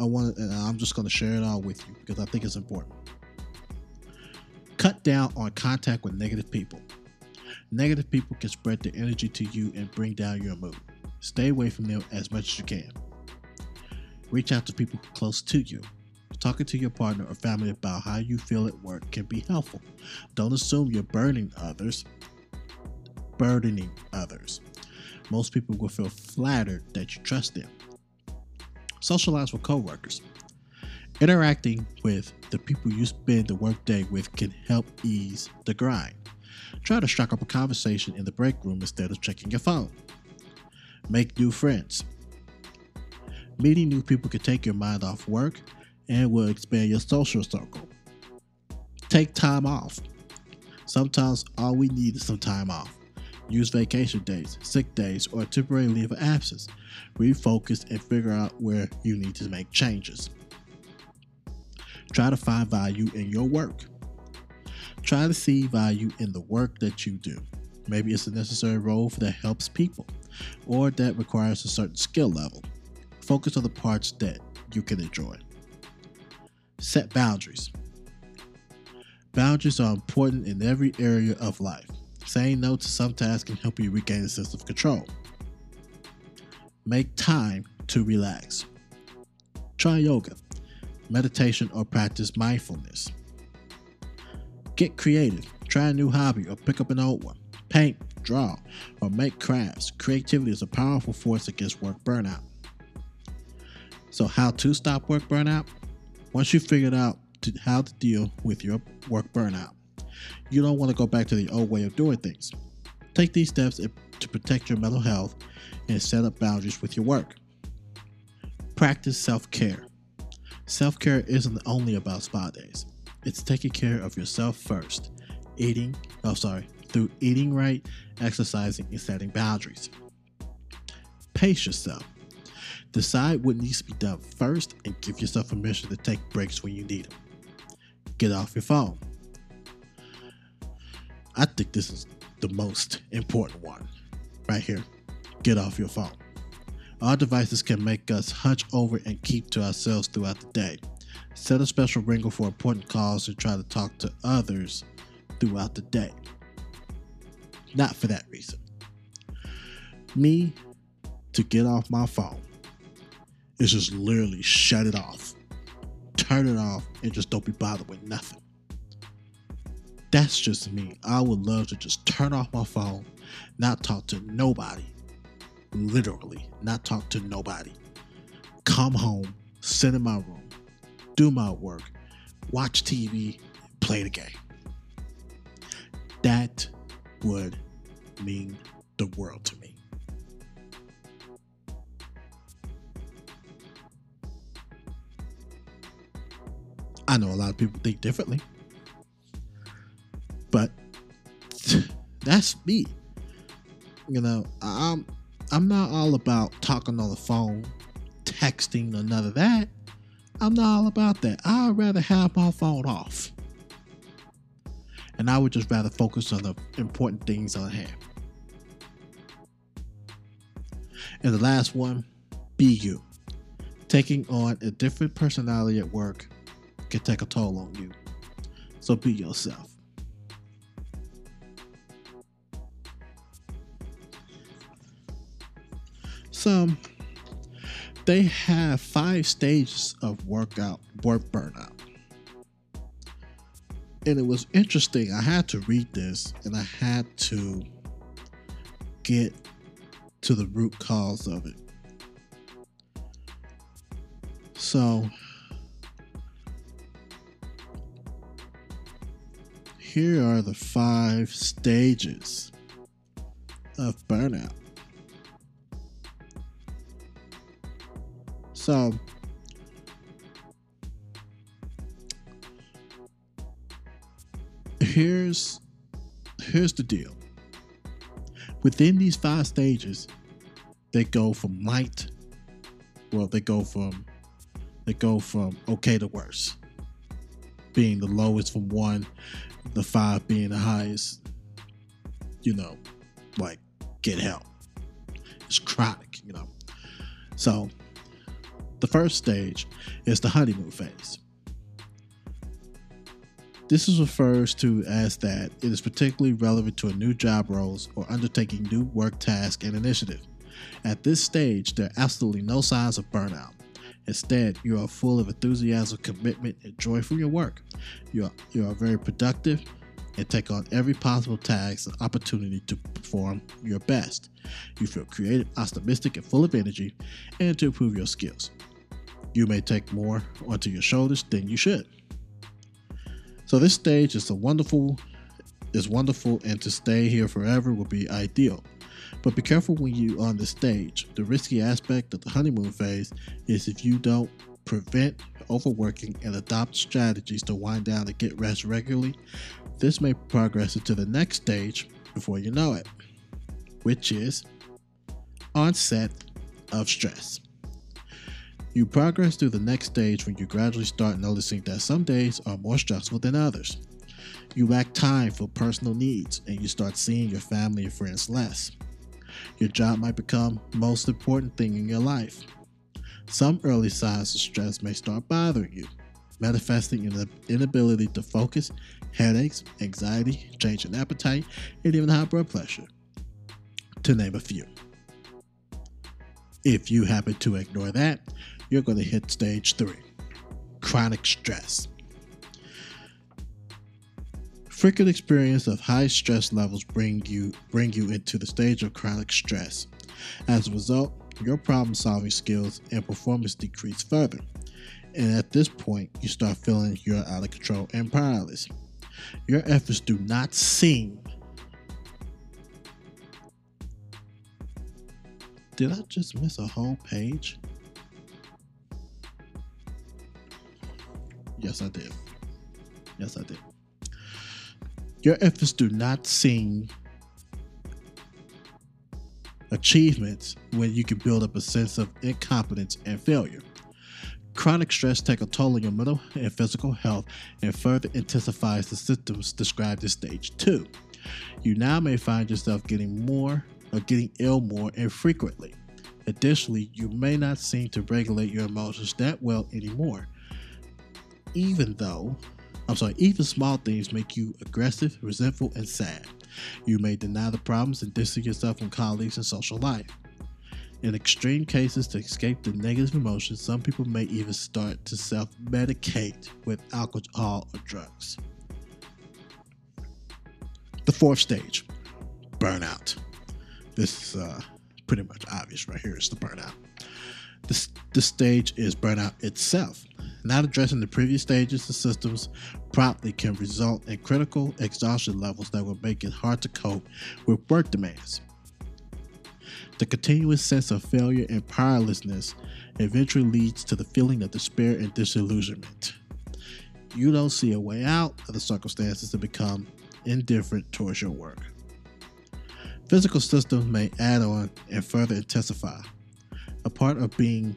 I want, I'm just going to share it all with you because I think it's important. Cut down on contact with negative people. Negative people can spread their energy to you and bring down your mood. Stay away from them as much as you can. Reach out to people close to you. Talking to your partner or family about how you feel at work can be helpful. Don't assume you're burdening others. Burdening others. Most people will feel flattered that you trust them. Socialize with coworkers. Interacting with the people you spend the workday with can help ease the grind. Try to strike up a conversation in the break room instead of checking your phone. Make new friends. Meeting new people can take your mind off work and will expand your social circle. Take time off. Sometimes all we need is some time off. Use vacation days, sick days, or temporary leave of absence. Refocus and figure out where you need to make changes. Try to find value in your work. Try to see value in the work that you do. Maybe it's a necessary role that helps people or that requires a certain skill level. Focus on the parts that you can enjoy. Set boundaries. Boundaries are important in every area of life. Saying no to some tasks can help you regain a sense of control. Make time to relax. Try yoga, meditation, or practice mindfulness. Get creative. Try a new hobby or pick up an old one. Paint, draw, or make crafts. Creativity is a powerful force against work burnout. So, how to stop work burnout? Once you've figured out to, how to deal with your work burnout, you don't want to go back to the old way of doing things. Take these steps to protect your mental health and set up boundaries with your work. Practice self care. Self care isn't only about spa days, it's taking care of yourself first. Eating, oh, sorry, through eating right, exercising, and setting boundaries. Pace yourself. Decide what needs to be done first and give yourself permission to take breaks when you need them. Get off your phone. I think this is the most important one right here. Get off your phone. Our devices can make us hunch over and keep to ourselves throughout the day. Set a special ringer for important calls and try to talk to others throughout the day. Not for that reason. Me, to get off my phone, is just literally shut it off, turn it off, and just don't be bothered with nothing. That's just me. I would love to just turn off my phone, not talk to nobody. Literally, not talk to nobody. Come home, sit in my room, do my work, watch TV, play the game. That would mean the world to me. I know a lot of people think differently, but (laughs) that's me. You know, I'm I'm not all about talking on the phone, texting, or none of that. I'm not all about that. I'd rather have my phone off. And I would just rather focus on the important things on hand. And the last one, be you. Taking on a different personality at work can take a toll on you. So be yourself. So they have five stages of workout work burnout. And it was interesting. I had to read this and I had to get to the root cause of it. So here are the five stages of burnout. So, here's here's the deal. Within these five stages, they go from light, well, they go from they go from okay to worse, being the lowest from one the five being the highest, you know, like get help. It's chronic, you know. So The first stage is the honeymoon phase. This is refers to as that it is particularly relevant to a new job roles or undertaking new work task and initiative. At this stage, there are absolutely no signs of burnout. Instead, you are full of enthusiasm, commitment, and joy from your work. You are, you are very productive and take on every possible task and opportunity to perform your best. You feel creative, optimistic, and full of energy, and to improve your skills. You may take more onto your shoulders than you should. So this stage is a wonderful is wonderful and to stay here forever would be ideal. But be careful when you on the stage. The risky aspect of the honeymoon phase is if you don't prevent overworking and adopt strategies to wind down and get rest regularly, this may progress into the next stage before you know it, which is onset of stress. You progress through the next stage when you gradually start noticing that some days are more stressful than others. You lack time for personal needs and you start seeing your family and friends less. Your job might become most important thing in your life. Some early signs of stress may start bothering you, manifesting in an inability to focus, headaches, anxiety, change in appetite, and even high blood pressure, to name a few. If you happen to ignore that, you're going to hit stage three chronic stress. Frequent experience of high stress levels bring you bring you into the stage of chronic stress. As a result, your problem solving skills and performance decrease further. And at this point, you start feeling you're out of control and powerless. Your efforts do not seem. Did I just miss a whole page? Yes, I did. Yes, I did. Your efforts do not seem achievements when you can build up a sense of incompetence and failure. Chronic stress takes a toll on your mental and physical health and further intensifies the symptoms described in stage two. You now may find yourself getting more or getting ill more infrequently. Additionally, you may not seem to regulate your emotions that well anymore, even though I'm sorry, even small things make you aggressive, resentful, and sad. You may deny the problems and distance yourself from colleagues and social life. In extreme cases, to escape the negative emotions, some people may even start to self medicate with alcohol or drugs. The fourth stage burnout. This is uh, pretty much obvious right here is the burnout. This, stage is burnout itself. Not addressing the previous stages of systems properly can result in critical exhaustion levels that will make it hard to cope with work demands. The continuous sense of failure and powerlessness eventually leads to the feeling of despair and disillusionment. You don't see a way out of the circumstances to become indifferent towards your work. Physical systems may add on and further intensify. A part of being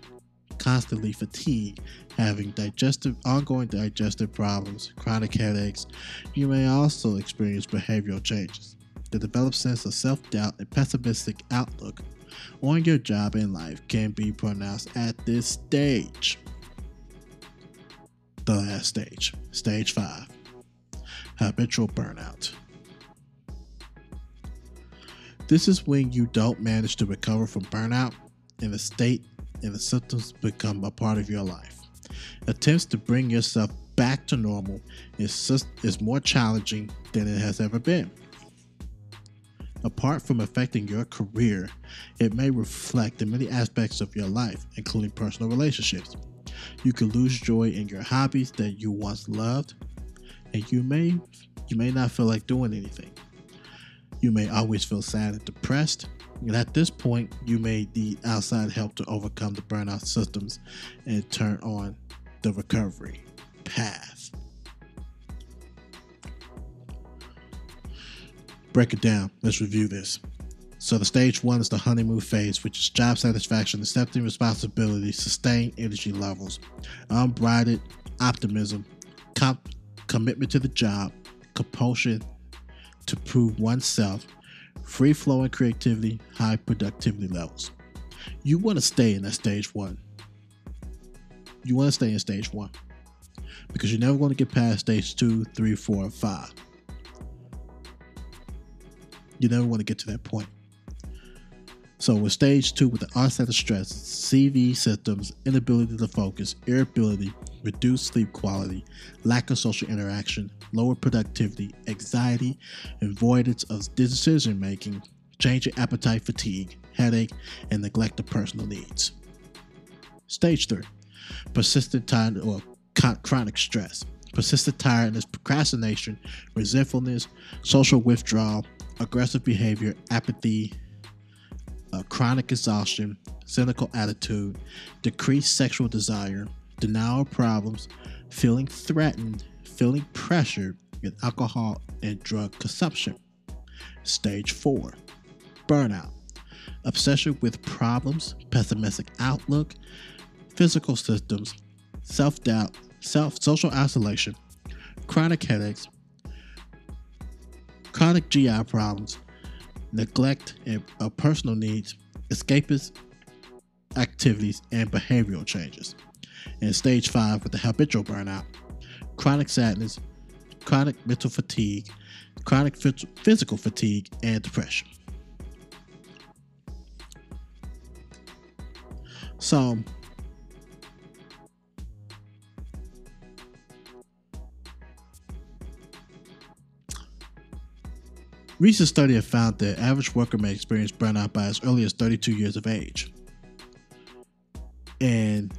constantly fatigued, having digestive ongoing digestive problems, chronic headaches, you may also experience behavioral changes. The developed sense of self-doubt and pessimistic outlook on your job and life can be pronounced at this stage. The last stage, stage 5, habitual burnout. This is when you don't manage to recover from burnout and the state and the symptoms become a part of your life. Attempts to bring yourself back to normal is, just, is more challenging than it has ever been. Apart from affecting your career, it may reflect in many aspects of your life, including personal relationships. You can lose joy in your hobbies that you once loved, and you may you may not feel like doing anything. You may always feel sad and depressed, and at this point, you may need outside help to overcome the burnout systems and turn on the recovery path. Break it down. Let's review this. So, the stage one is the honeymoon phase, which is job satisfaction, accepting responsibility, sustained energy levels, unbridled optimism, comp- commitment to the job, compulsion to prove oneself, free flowing creativity, high productivity levels. You want to stay in that stage one. you want to stay in stage one because you're never going to get past stage two, three, four, and five. You never want to get to that point. So, with stage two, with the onset of stress, CV symptoms, inability to focus, irritability, reduced sleep quality, lack of social interaction, lower productivity, anxiety, avoidance of decision making, change in appetite, fatigue, headache, and neglect of personal needs. Stage three, persistent tiredness or chronic stress, persistent tiredness, procrastination, resentfulness, social withdrawal, aggressive behavior, apathy, uh, chronic exhaustion, cynical attitude, decreased sexual desire, denial of problems, feeling threatened, feeling pressured, with alcohol and drug consumption. Stage four, burnout, obsession with problems, pessimistic outlook, physical symptoms, self doubt, self social isolation, chronic headaches, chronic GI problems, neglect of uh, personal needs, escapist activities, and behavioral changes. And stage five with the habitual burnout, chronic sadness, chronic mental fatigue, chronic physical fatigue, and depression. So, recent study have found that average worker may experience burnout by as early as 32 years of age. And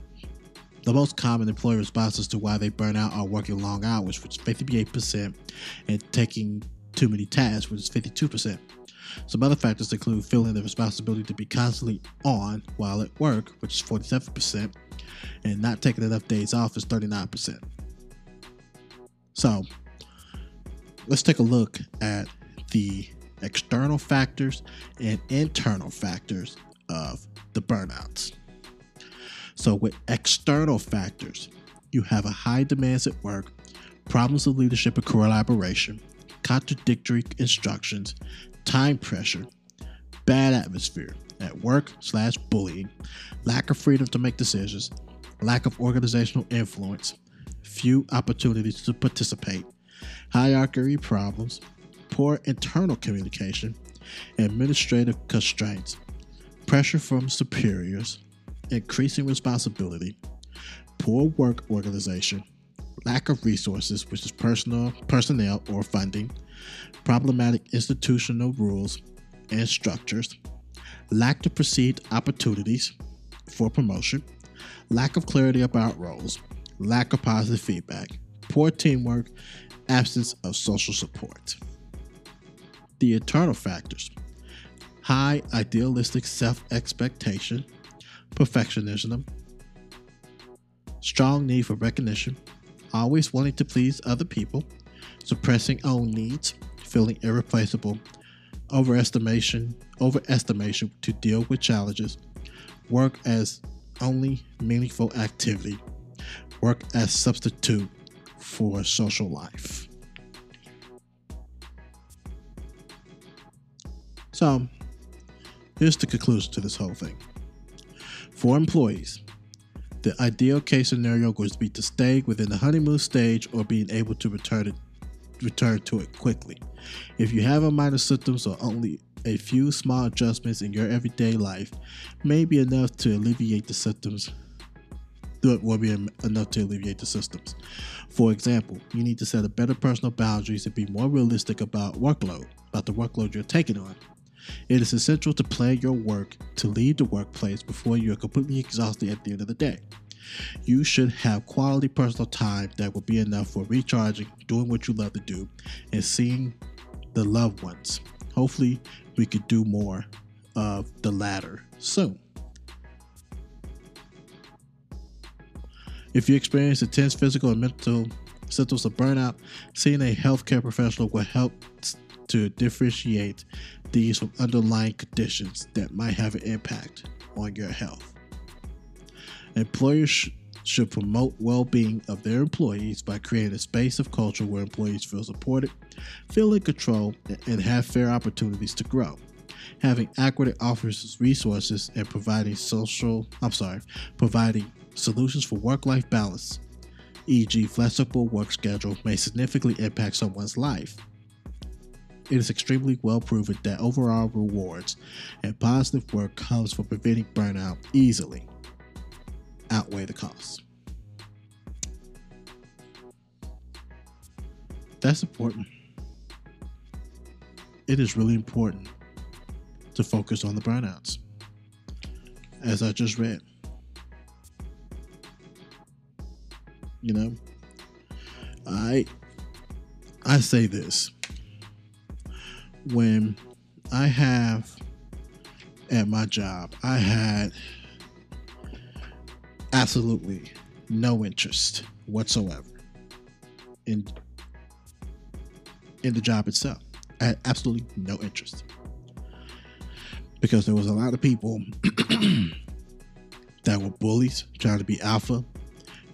the most common employer responses to why they burn out are working long hours, which is 58%, and taking too many tasks, which is 52%. Some other factors include feeling the responsibility to be constantly on while at work, which is 47%, and not taking enough days off is 39%. So, let's take a look at the external factors and internal factors of the burnouts. So, with external factors, you have a high demands at work, problems of leadership and collaboration, contradictory instructions, time pressure, bad atmosphere at work slash bullying, lack of freedom to make decisions, lack of organizational influence, few opportunities to participate, hierarchy problems, poor internal communication, administrative constraints, pressure from superiors, increasing responsibility, poor work organization, lack of resources, which is personal, personnel or funding, problematic institutional rules and structures, lack of perceived opportunities for promotion, lack of clarity about roles, lack of positive feedback, poor teamwork, absence of social support. The internal factors high idealistic self expectation, perfectionism, strong need for recognition, always wanting to please other people, suppressing own needs, feeling irreplaceable, overestimation, overestimation to deal with challenges, work as only meaningful activity, work as substitute for social life. So, here's the conclusion to this whole thing. For employees, the ideal case scenario would be to stay within the honeymoon stage or being able to return it return to it quickly. If you have a minor symptoms or only a few small adjustments in your everyday life may be enough to alleviate the symptoms will be enough to alleviate the symptoms. For example, you need to set a better personal boundaries and be more realistic about workload, about the workload you're taking on. It is essential to plan your work to leave the workplace before you are completely exhausted at the end of the day. You should have quality personal time that will be enough for recharging, doing what you love to do, and seeing the loved ones. Hopefully, we could do more of the latter soon. If you experience intense physical and mental symptoms of burnout, seeing a healthcare professional will help to differentiate these from underlying conditions that might have an impact on your health. Employers sh- should promote well being of their employees by creating a space of culture where employees feel supported, feel in control, and have fair opportunities to grow. Having adequate office resources and providing social, I'm sorry, providing solutions for work life balance, e.g., flexible work schedule, may significantly impact someone's life. It is extremely well proven that overall rewards and positive work comes from preventing burnout easily outweigh the costs. That's important. It is really important to focus on the burnouts. As I just read. You know, I I say this when I have at my job, I had absolutely no interest whatsoever in in the job itself. I had absolutely no interest because there was a lot of people (clears throat) that were bullies trying to be alpha,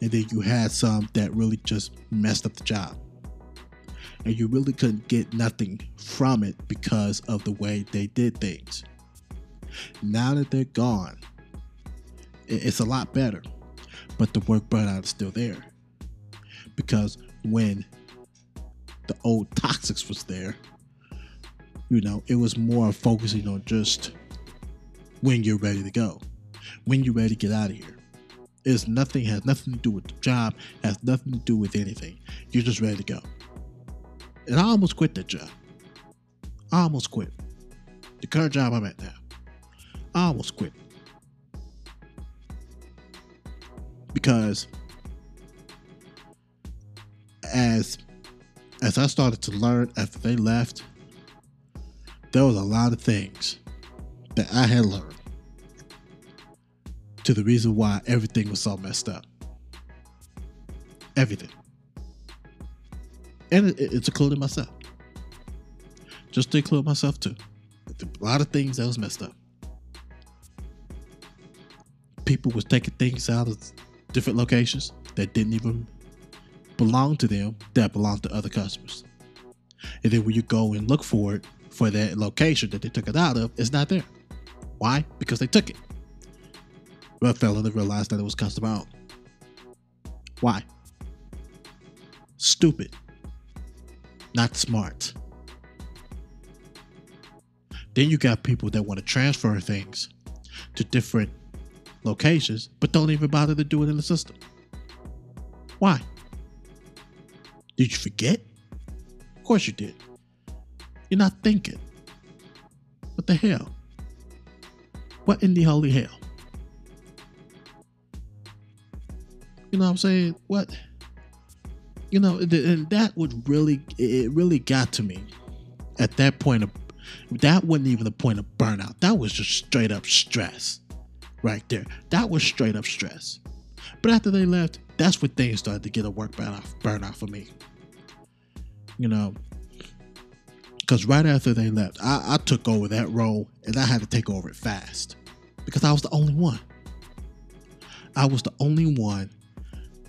and then you had some that really just messed up the job and you really couldn't get nothing from it because of the way they did things. Now that they're gone, it's a lot better, but the work burnout is still there. Because when the old toxics was there, you know, it was more focusing on just when you're ready to go, when you're ready to get out of here. It's nothing has nothing to do with the job, has nothing to do with anything. You're just ready to go. And I almost quit that job. I almost quit. The current job I'm at now. I almost quit. Because as as I started to learn after they left, there was a lot of things that I had learned to the reason why everything was so messed up. Everything and it, it's including myself. Just to include myself too. A lot of things that was messed up. People was taking things out of different locations that didn't even belong to them that belonged to other customers. And then when you go and look for it for that location that they took it out of, it's not there. Why? Because they took it. Well, fell to realize that it was customer owned. Why? Stupid not smart. Then you got people that want to transfer things to different locations, but don't even bother to do it in the system. Why? Did you forget? Of course you did. You're not thinking. What the hell? What in the holy hell? You know what I'm saying? What? You know, and that would really, it really got to me at that point of, that wasn't even the point of burnout. That was just straight up stress right there. That was straight up stress. But after they left, that's when things started to get a work burnout, burnout for me. You know, because right after they left, I, I took over that role and I had to take over it fast because I was the only one. I was the only one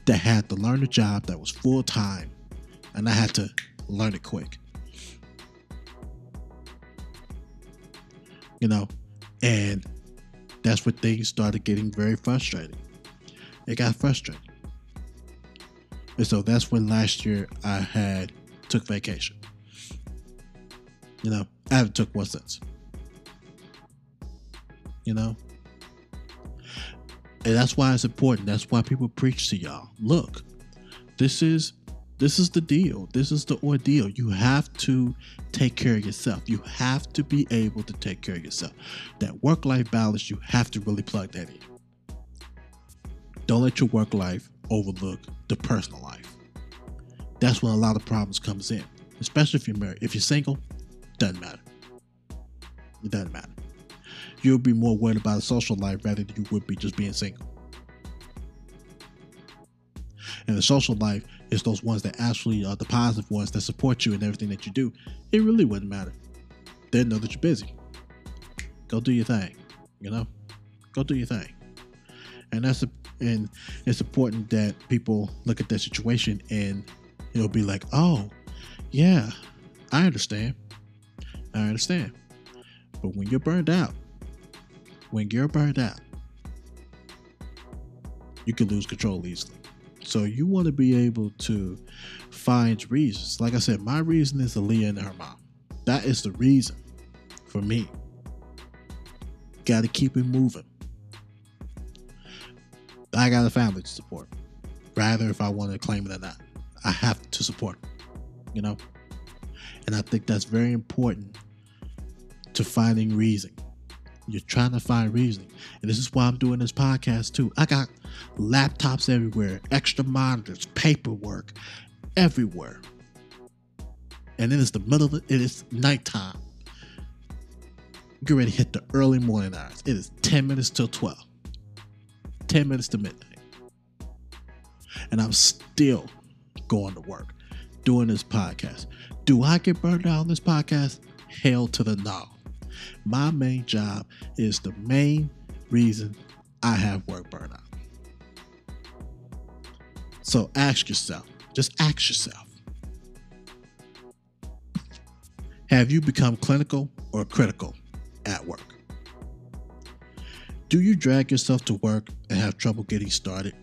that had to learn a job that was full time, and I had to learn it quick. You know, and that's when things started getting very frustrating. It got frustrating. And so that's when last year I had took vacation. You know, I haven't took one since. You know, and that's why it's important. That's why people preach to y'all. Look, this is this is the deal. This is the ordeal. You have to take care of yourself. You have to be able to take care of yourself. That work life balance, you have to really plug that in. Don't let your work life overlook the personal life. That's where a lot of problems comes in, especially if you're married. If you're single, doesn't matter. It doesn't matter you'll be more worried about a social life rather than you would be just being single. And the social life is those ones that actually are the positive ones that support you in everything that you do. It really wouldn't matter. They know that you're busy. Go do your thing. You know, go do your thing. And that's a, and it's important that people look at their situation and it'll be like, oh, yeah, I understand. I understand. But when you're burned out, when you're burned out, you can lose control easily. So you want to be able to find reasons. Like I said, my reason is Aaliyah and her mom. That is the reason for me. Got to keep it moving. I got a family to support. Rather, if I want to claim it or not, I have to support you know? And I think that's very important to finding reason. You're trying to find reason. And this is why I'm doing this podcast too. I got laptops everywhere, extra monitors, paperwork everywhere. And then it's the middle of it, it is nighttime. Get ready to hit the early morning hours. It is 10 minutes till 12. 10 minutes to midnight. And I'm still going to work doing this podcast. Do I get burned out on this podcast? Hell to the no. My main job is the main reason I have work burnout. So ask yourself, just ask yourself Have you become clinical or critical at work? Do you drag yourself to work and have trouble getting started?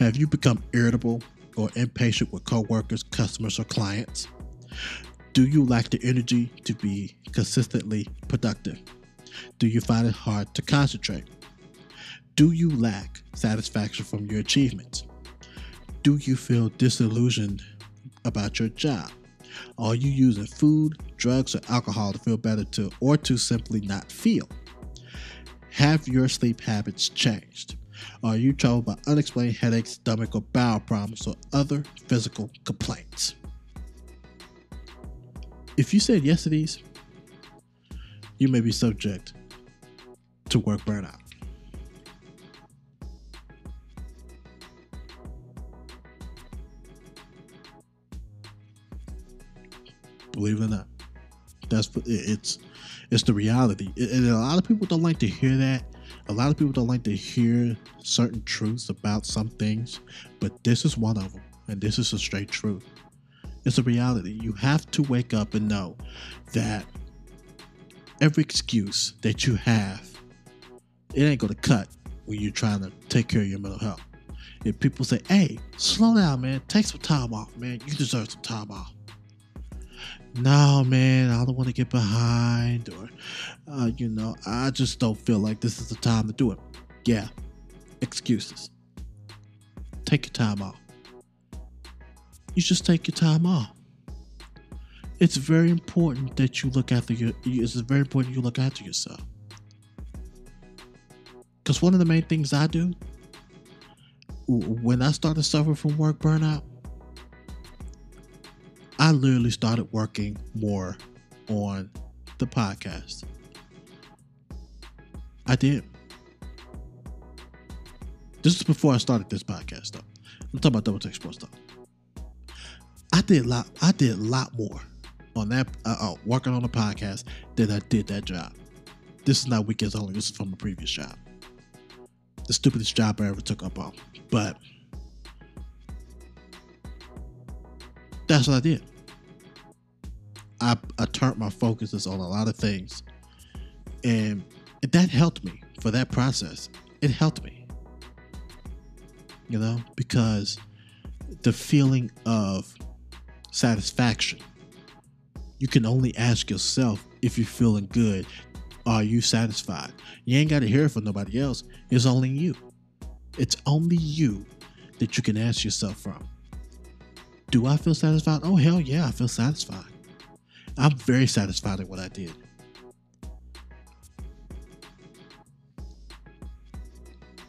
Have you become irritable or impatient with coworkers, customers, or clients? Do you lack the energy to be consistently productive? Do you find it hard to concentrate? Do you lack satisfaction from your achievements? Do you feel disillusioned about your job? Are you using food, drugs, or alcohol to feel better to or to simply not feel? Have your sleep habits changed? Are you troubled by unexplained headaches, stomach or bowel problems, or other physical complaints? If you said yes to these, you may be subject to work burnout. Believe it or not, that's it's it's the reality, and a lot of people don't like to hear that. A lot of people don't like to hear certain truths about some things, but this is one of them, and this is a straight truth. It's a reality. You have to wake up and know that every excuse that you have, it ain't gonna cut when you're trying to take care of your mental health. If people say, "Hey, slow down, man. Take some time off, man. You deserve some time off." No, man, I don't want to get behind, or uh, you know, I just don't feel like this is the time to do it. Yeah, excuses. Take your time off. You just take your time off. It's very important that you look after your. It's very important you look after yourself. Because one of the main things I do when I started suffering from work burnout, I literally started working more on the podcast. I did. This is before I started this podcast, though. I'm talking about Double Take Sports, though. I did lot. I did a lot more on that uh, uh, working on the podcast than I did that job. This is not weekends only. This is from a previous job. The stupidest job I ever took up on. But that's what I did. I, I turned my focuses on a lot of things. And that helped me for that process. It helped me. You know, because the feeling of satisfaction, you can only ask yourself if you're feeling good. Are you satisfied? You ain't got to hear it from nobody else. It's only you. It's only you that you can ask yourself from. Do I feel satisfied? Oh, hell yeah, I feel satisfied. I'm very satisfied with what I did.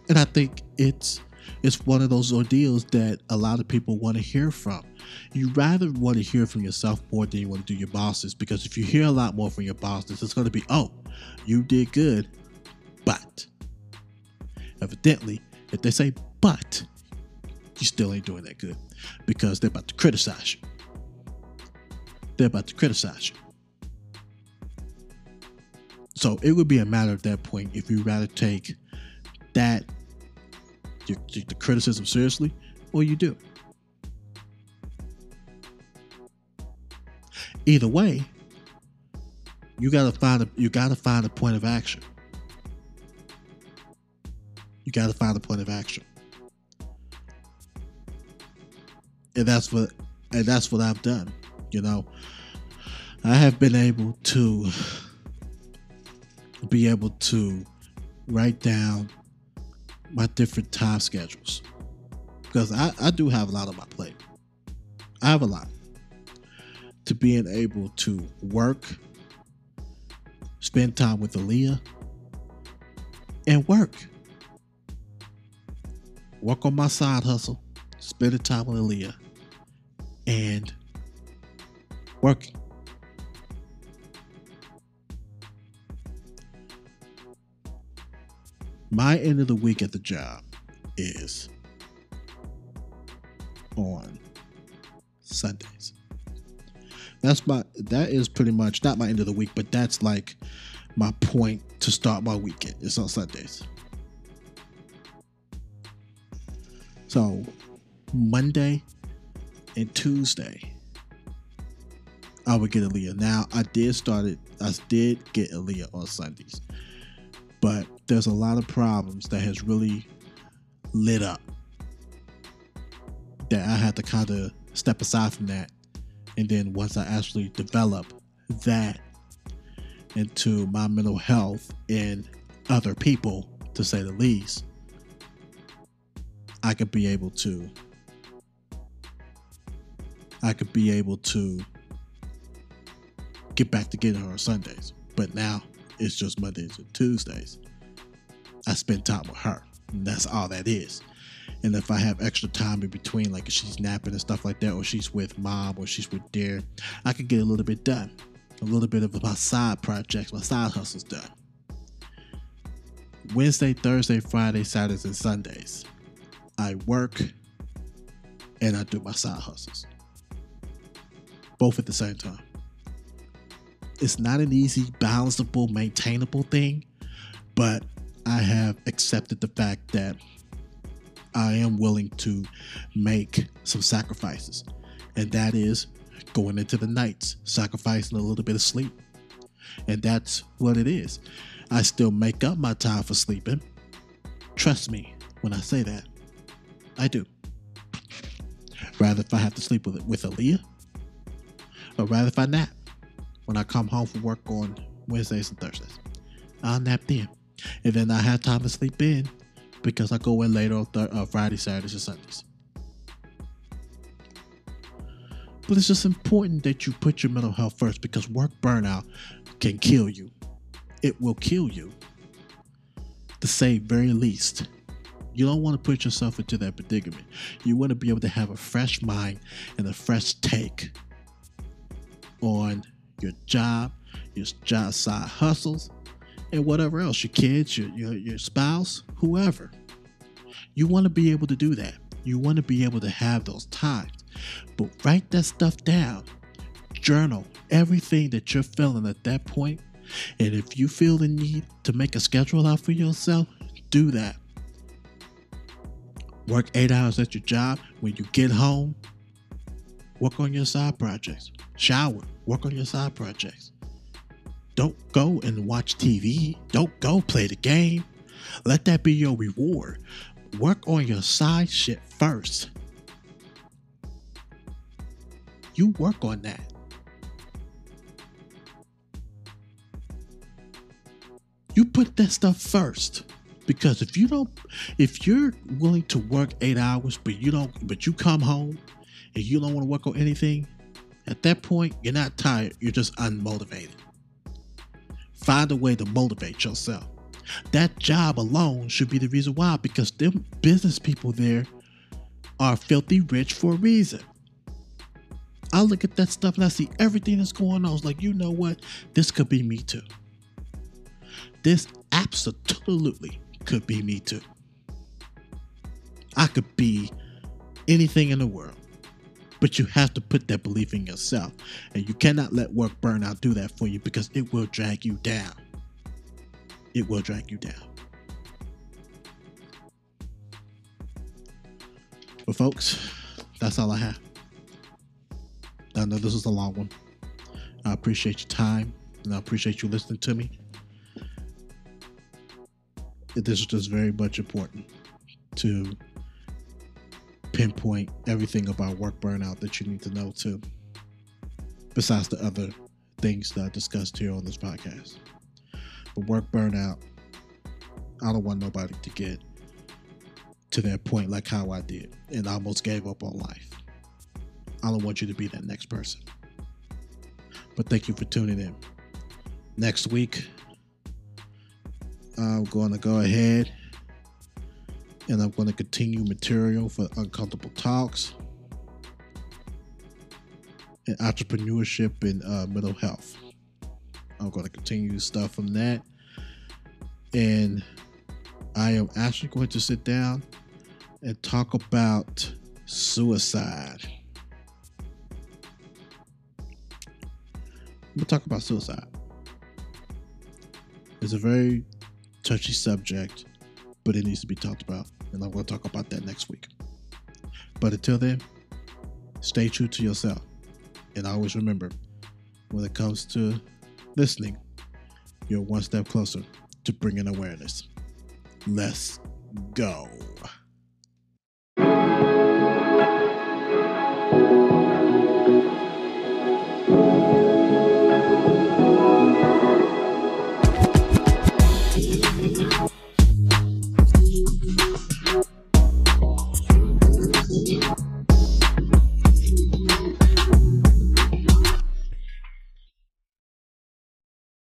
And I think it's it's one of those ordeals that a lot of people want to hear from. You rather want to hear from yourself more than you want to do your bosses because if you hear a lot more from your bosses, it's going to be, oh, you did good, but evidently, if they say but, you still ain't doing that good because they're about to criticize you. They're about to criticize you. So it would be a matter at that point if you rather take that the criticism seriously or you do. Either way, you gotta find a you gotta find a point of action. You got to find a point of action. And that's what and that's what I've done. You know, I have been able to be able to write down my different time schedules because I, I do have a lot on my plate. I have a lot to being able to work, spend time with Aaliyah, and work. Work on my side hustle, spending time with Aaliyah, and working. My end of the week at the job is on Sundays. That's my that is pretty much not my end of the week, but that's like my point to start my weekend. It's on Sundays. So Monday and Tuesday, I would get Aaliyah. Now I did start it. I did get Aaliyah on Sundays, but there's a lot of problems that has really lit up that I had to kind of step aside from that. And then once I actually develop that into my mental health and other people, to say the least, I could be able to I could be able to get back to getting her on Sundays. But now it's just Mondays and Tuesdays. I spend time with her. That's all that is. And if I have extra time in between, like if she's napping and stuff like that, or she's with mom, or she's with dear, I can get a little bit done. A little bit of my side projects, my side hustles done. Wednesday, Thursday, Friday, Saturdays, and Sundays, I work and I do my side hustles. Both at the same time. It's not an easy, balanceable, maintainable thing, but I have accepted the fact that I am willing to make some sacrifices. And that is going into the nights, sacrificing a little bit of sleep. And that's what it is. I still make up my time for sleeping. Trust me when I say that. I do. Rather if I have to sleep with with Aaliyah, or rather if I nap when I come home from work on Wednesdays and Thursdays. I'll nap then. And then I have time to sleep in because I go in later on th- uh, Friday, Saturdays, and Sundays. But it's just important that you put your mental health first because work burnout can kill you. It will kill you, to say very least. You don't want to put yourself into that predicament. You want to be able to have a fresh mind and a fresh take on your job, your job side hustles, and whatever else your kids, your, your, your spouse, whoever. You want to be able to do that. You want to be able to have those times. But write that stuff down. Journal everything that you're feeling at that point. And if you feel the need to make a schedule out for yourself, do that. Work eight hours at your job. When you get home, work on your side projects. Shower, work on your side projects. Don't go and watch TV. Don't go play the game. Let that be your reward. Work on your side shit first. You work on that. You put that stuff first. Because if you don't, if you're willing to work eight hours, but you don't, but you come home and you don't want to work on anything, at that point, you're not tired, you're just unmotivated. Find a way to motivate yourself. That job alone should be the reason why, because them business people there are filthy rich for a reason. I look at that stuff and I see everything that's going on. I was like, you know what? This could be me too. This absolutely could be me too. I could be anything in the world. But you have to put that belief in yourself. And you cannot let work burnout do that for you because it will drag you down. It will drag you down. But, folks, that's all I have. I know this is a long one. I appreciate your time and I appreciate you listening to me. this is just very much important to pinpoint everything about work burnout that you need to know too, besides the other things that I discussed here on this podcast. But work burnout, I don't want nobody to get to that point like how I did and almost gave up on life. I don't want you to be that next person. But thank you for tuning in. Next week, I'm going to go ahead and I'm going to continue material for uncomfortable talks and entrepreneurship and uh, mental health. I'm going to continue stuff from that. And I am actually going to sit down and talk about suicide. We'll talk about suicide. It's a very touchy subject, but it needs to be talked about. And I'm going to talk about that next week. But until then, stay true to yourself. And always remember when it comes to listening, you're one step closer to bringing awareness. Let's go.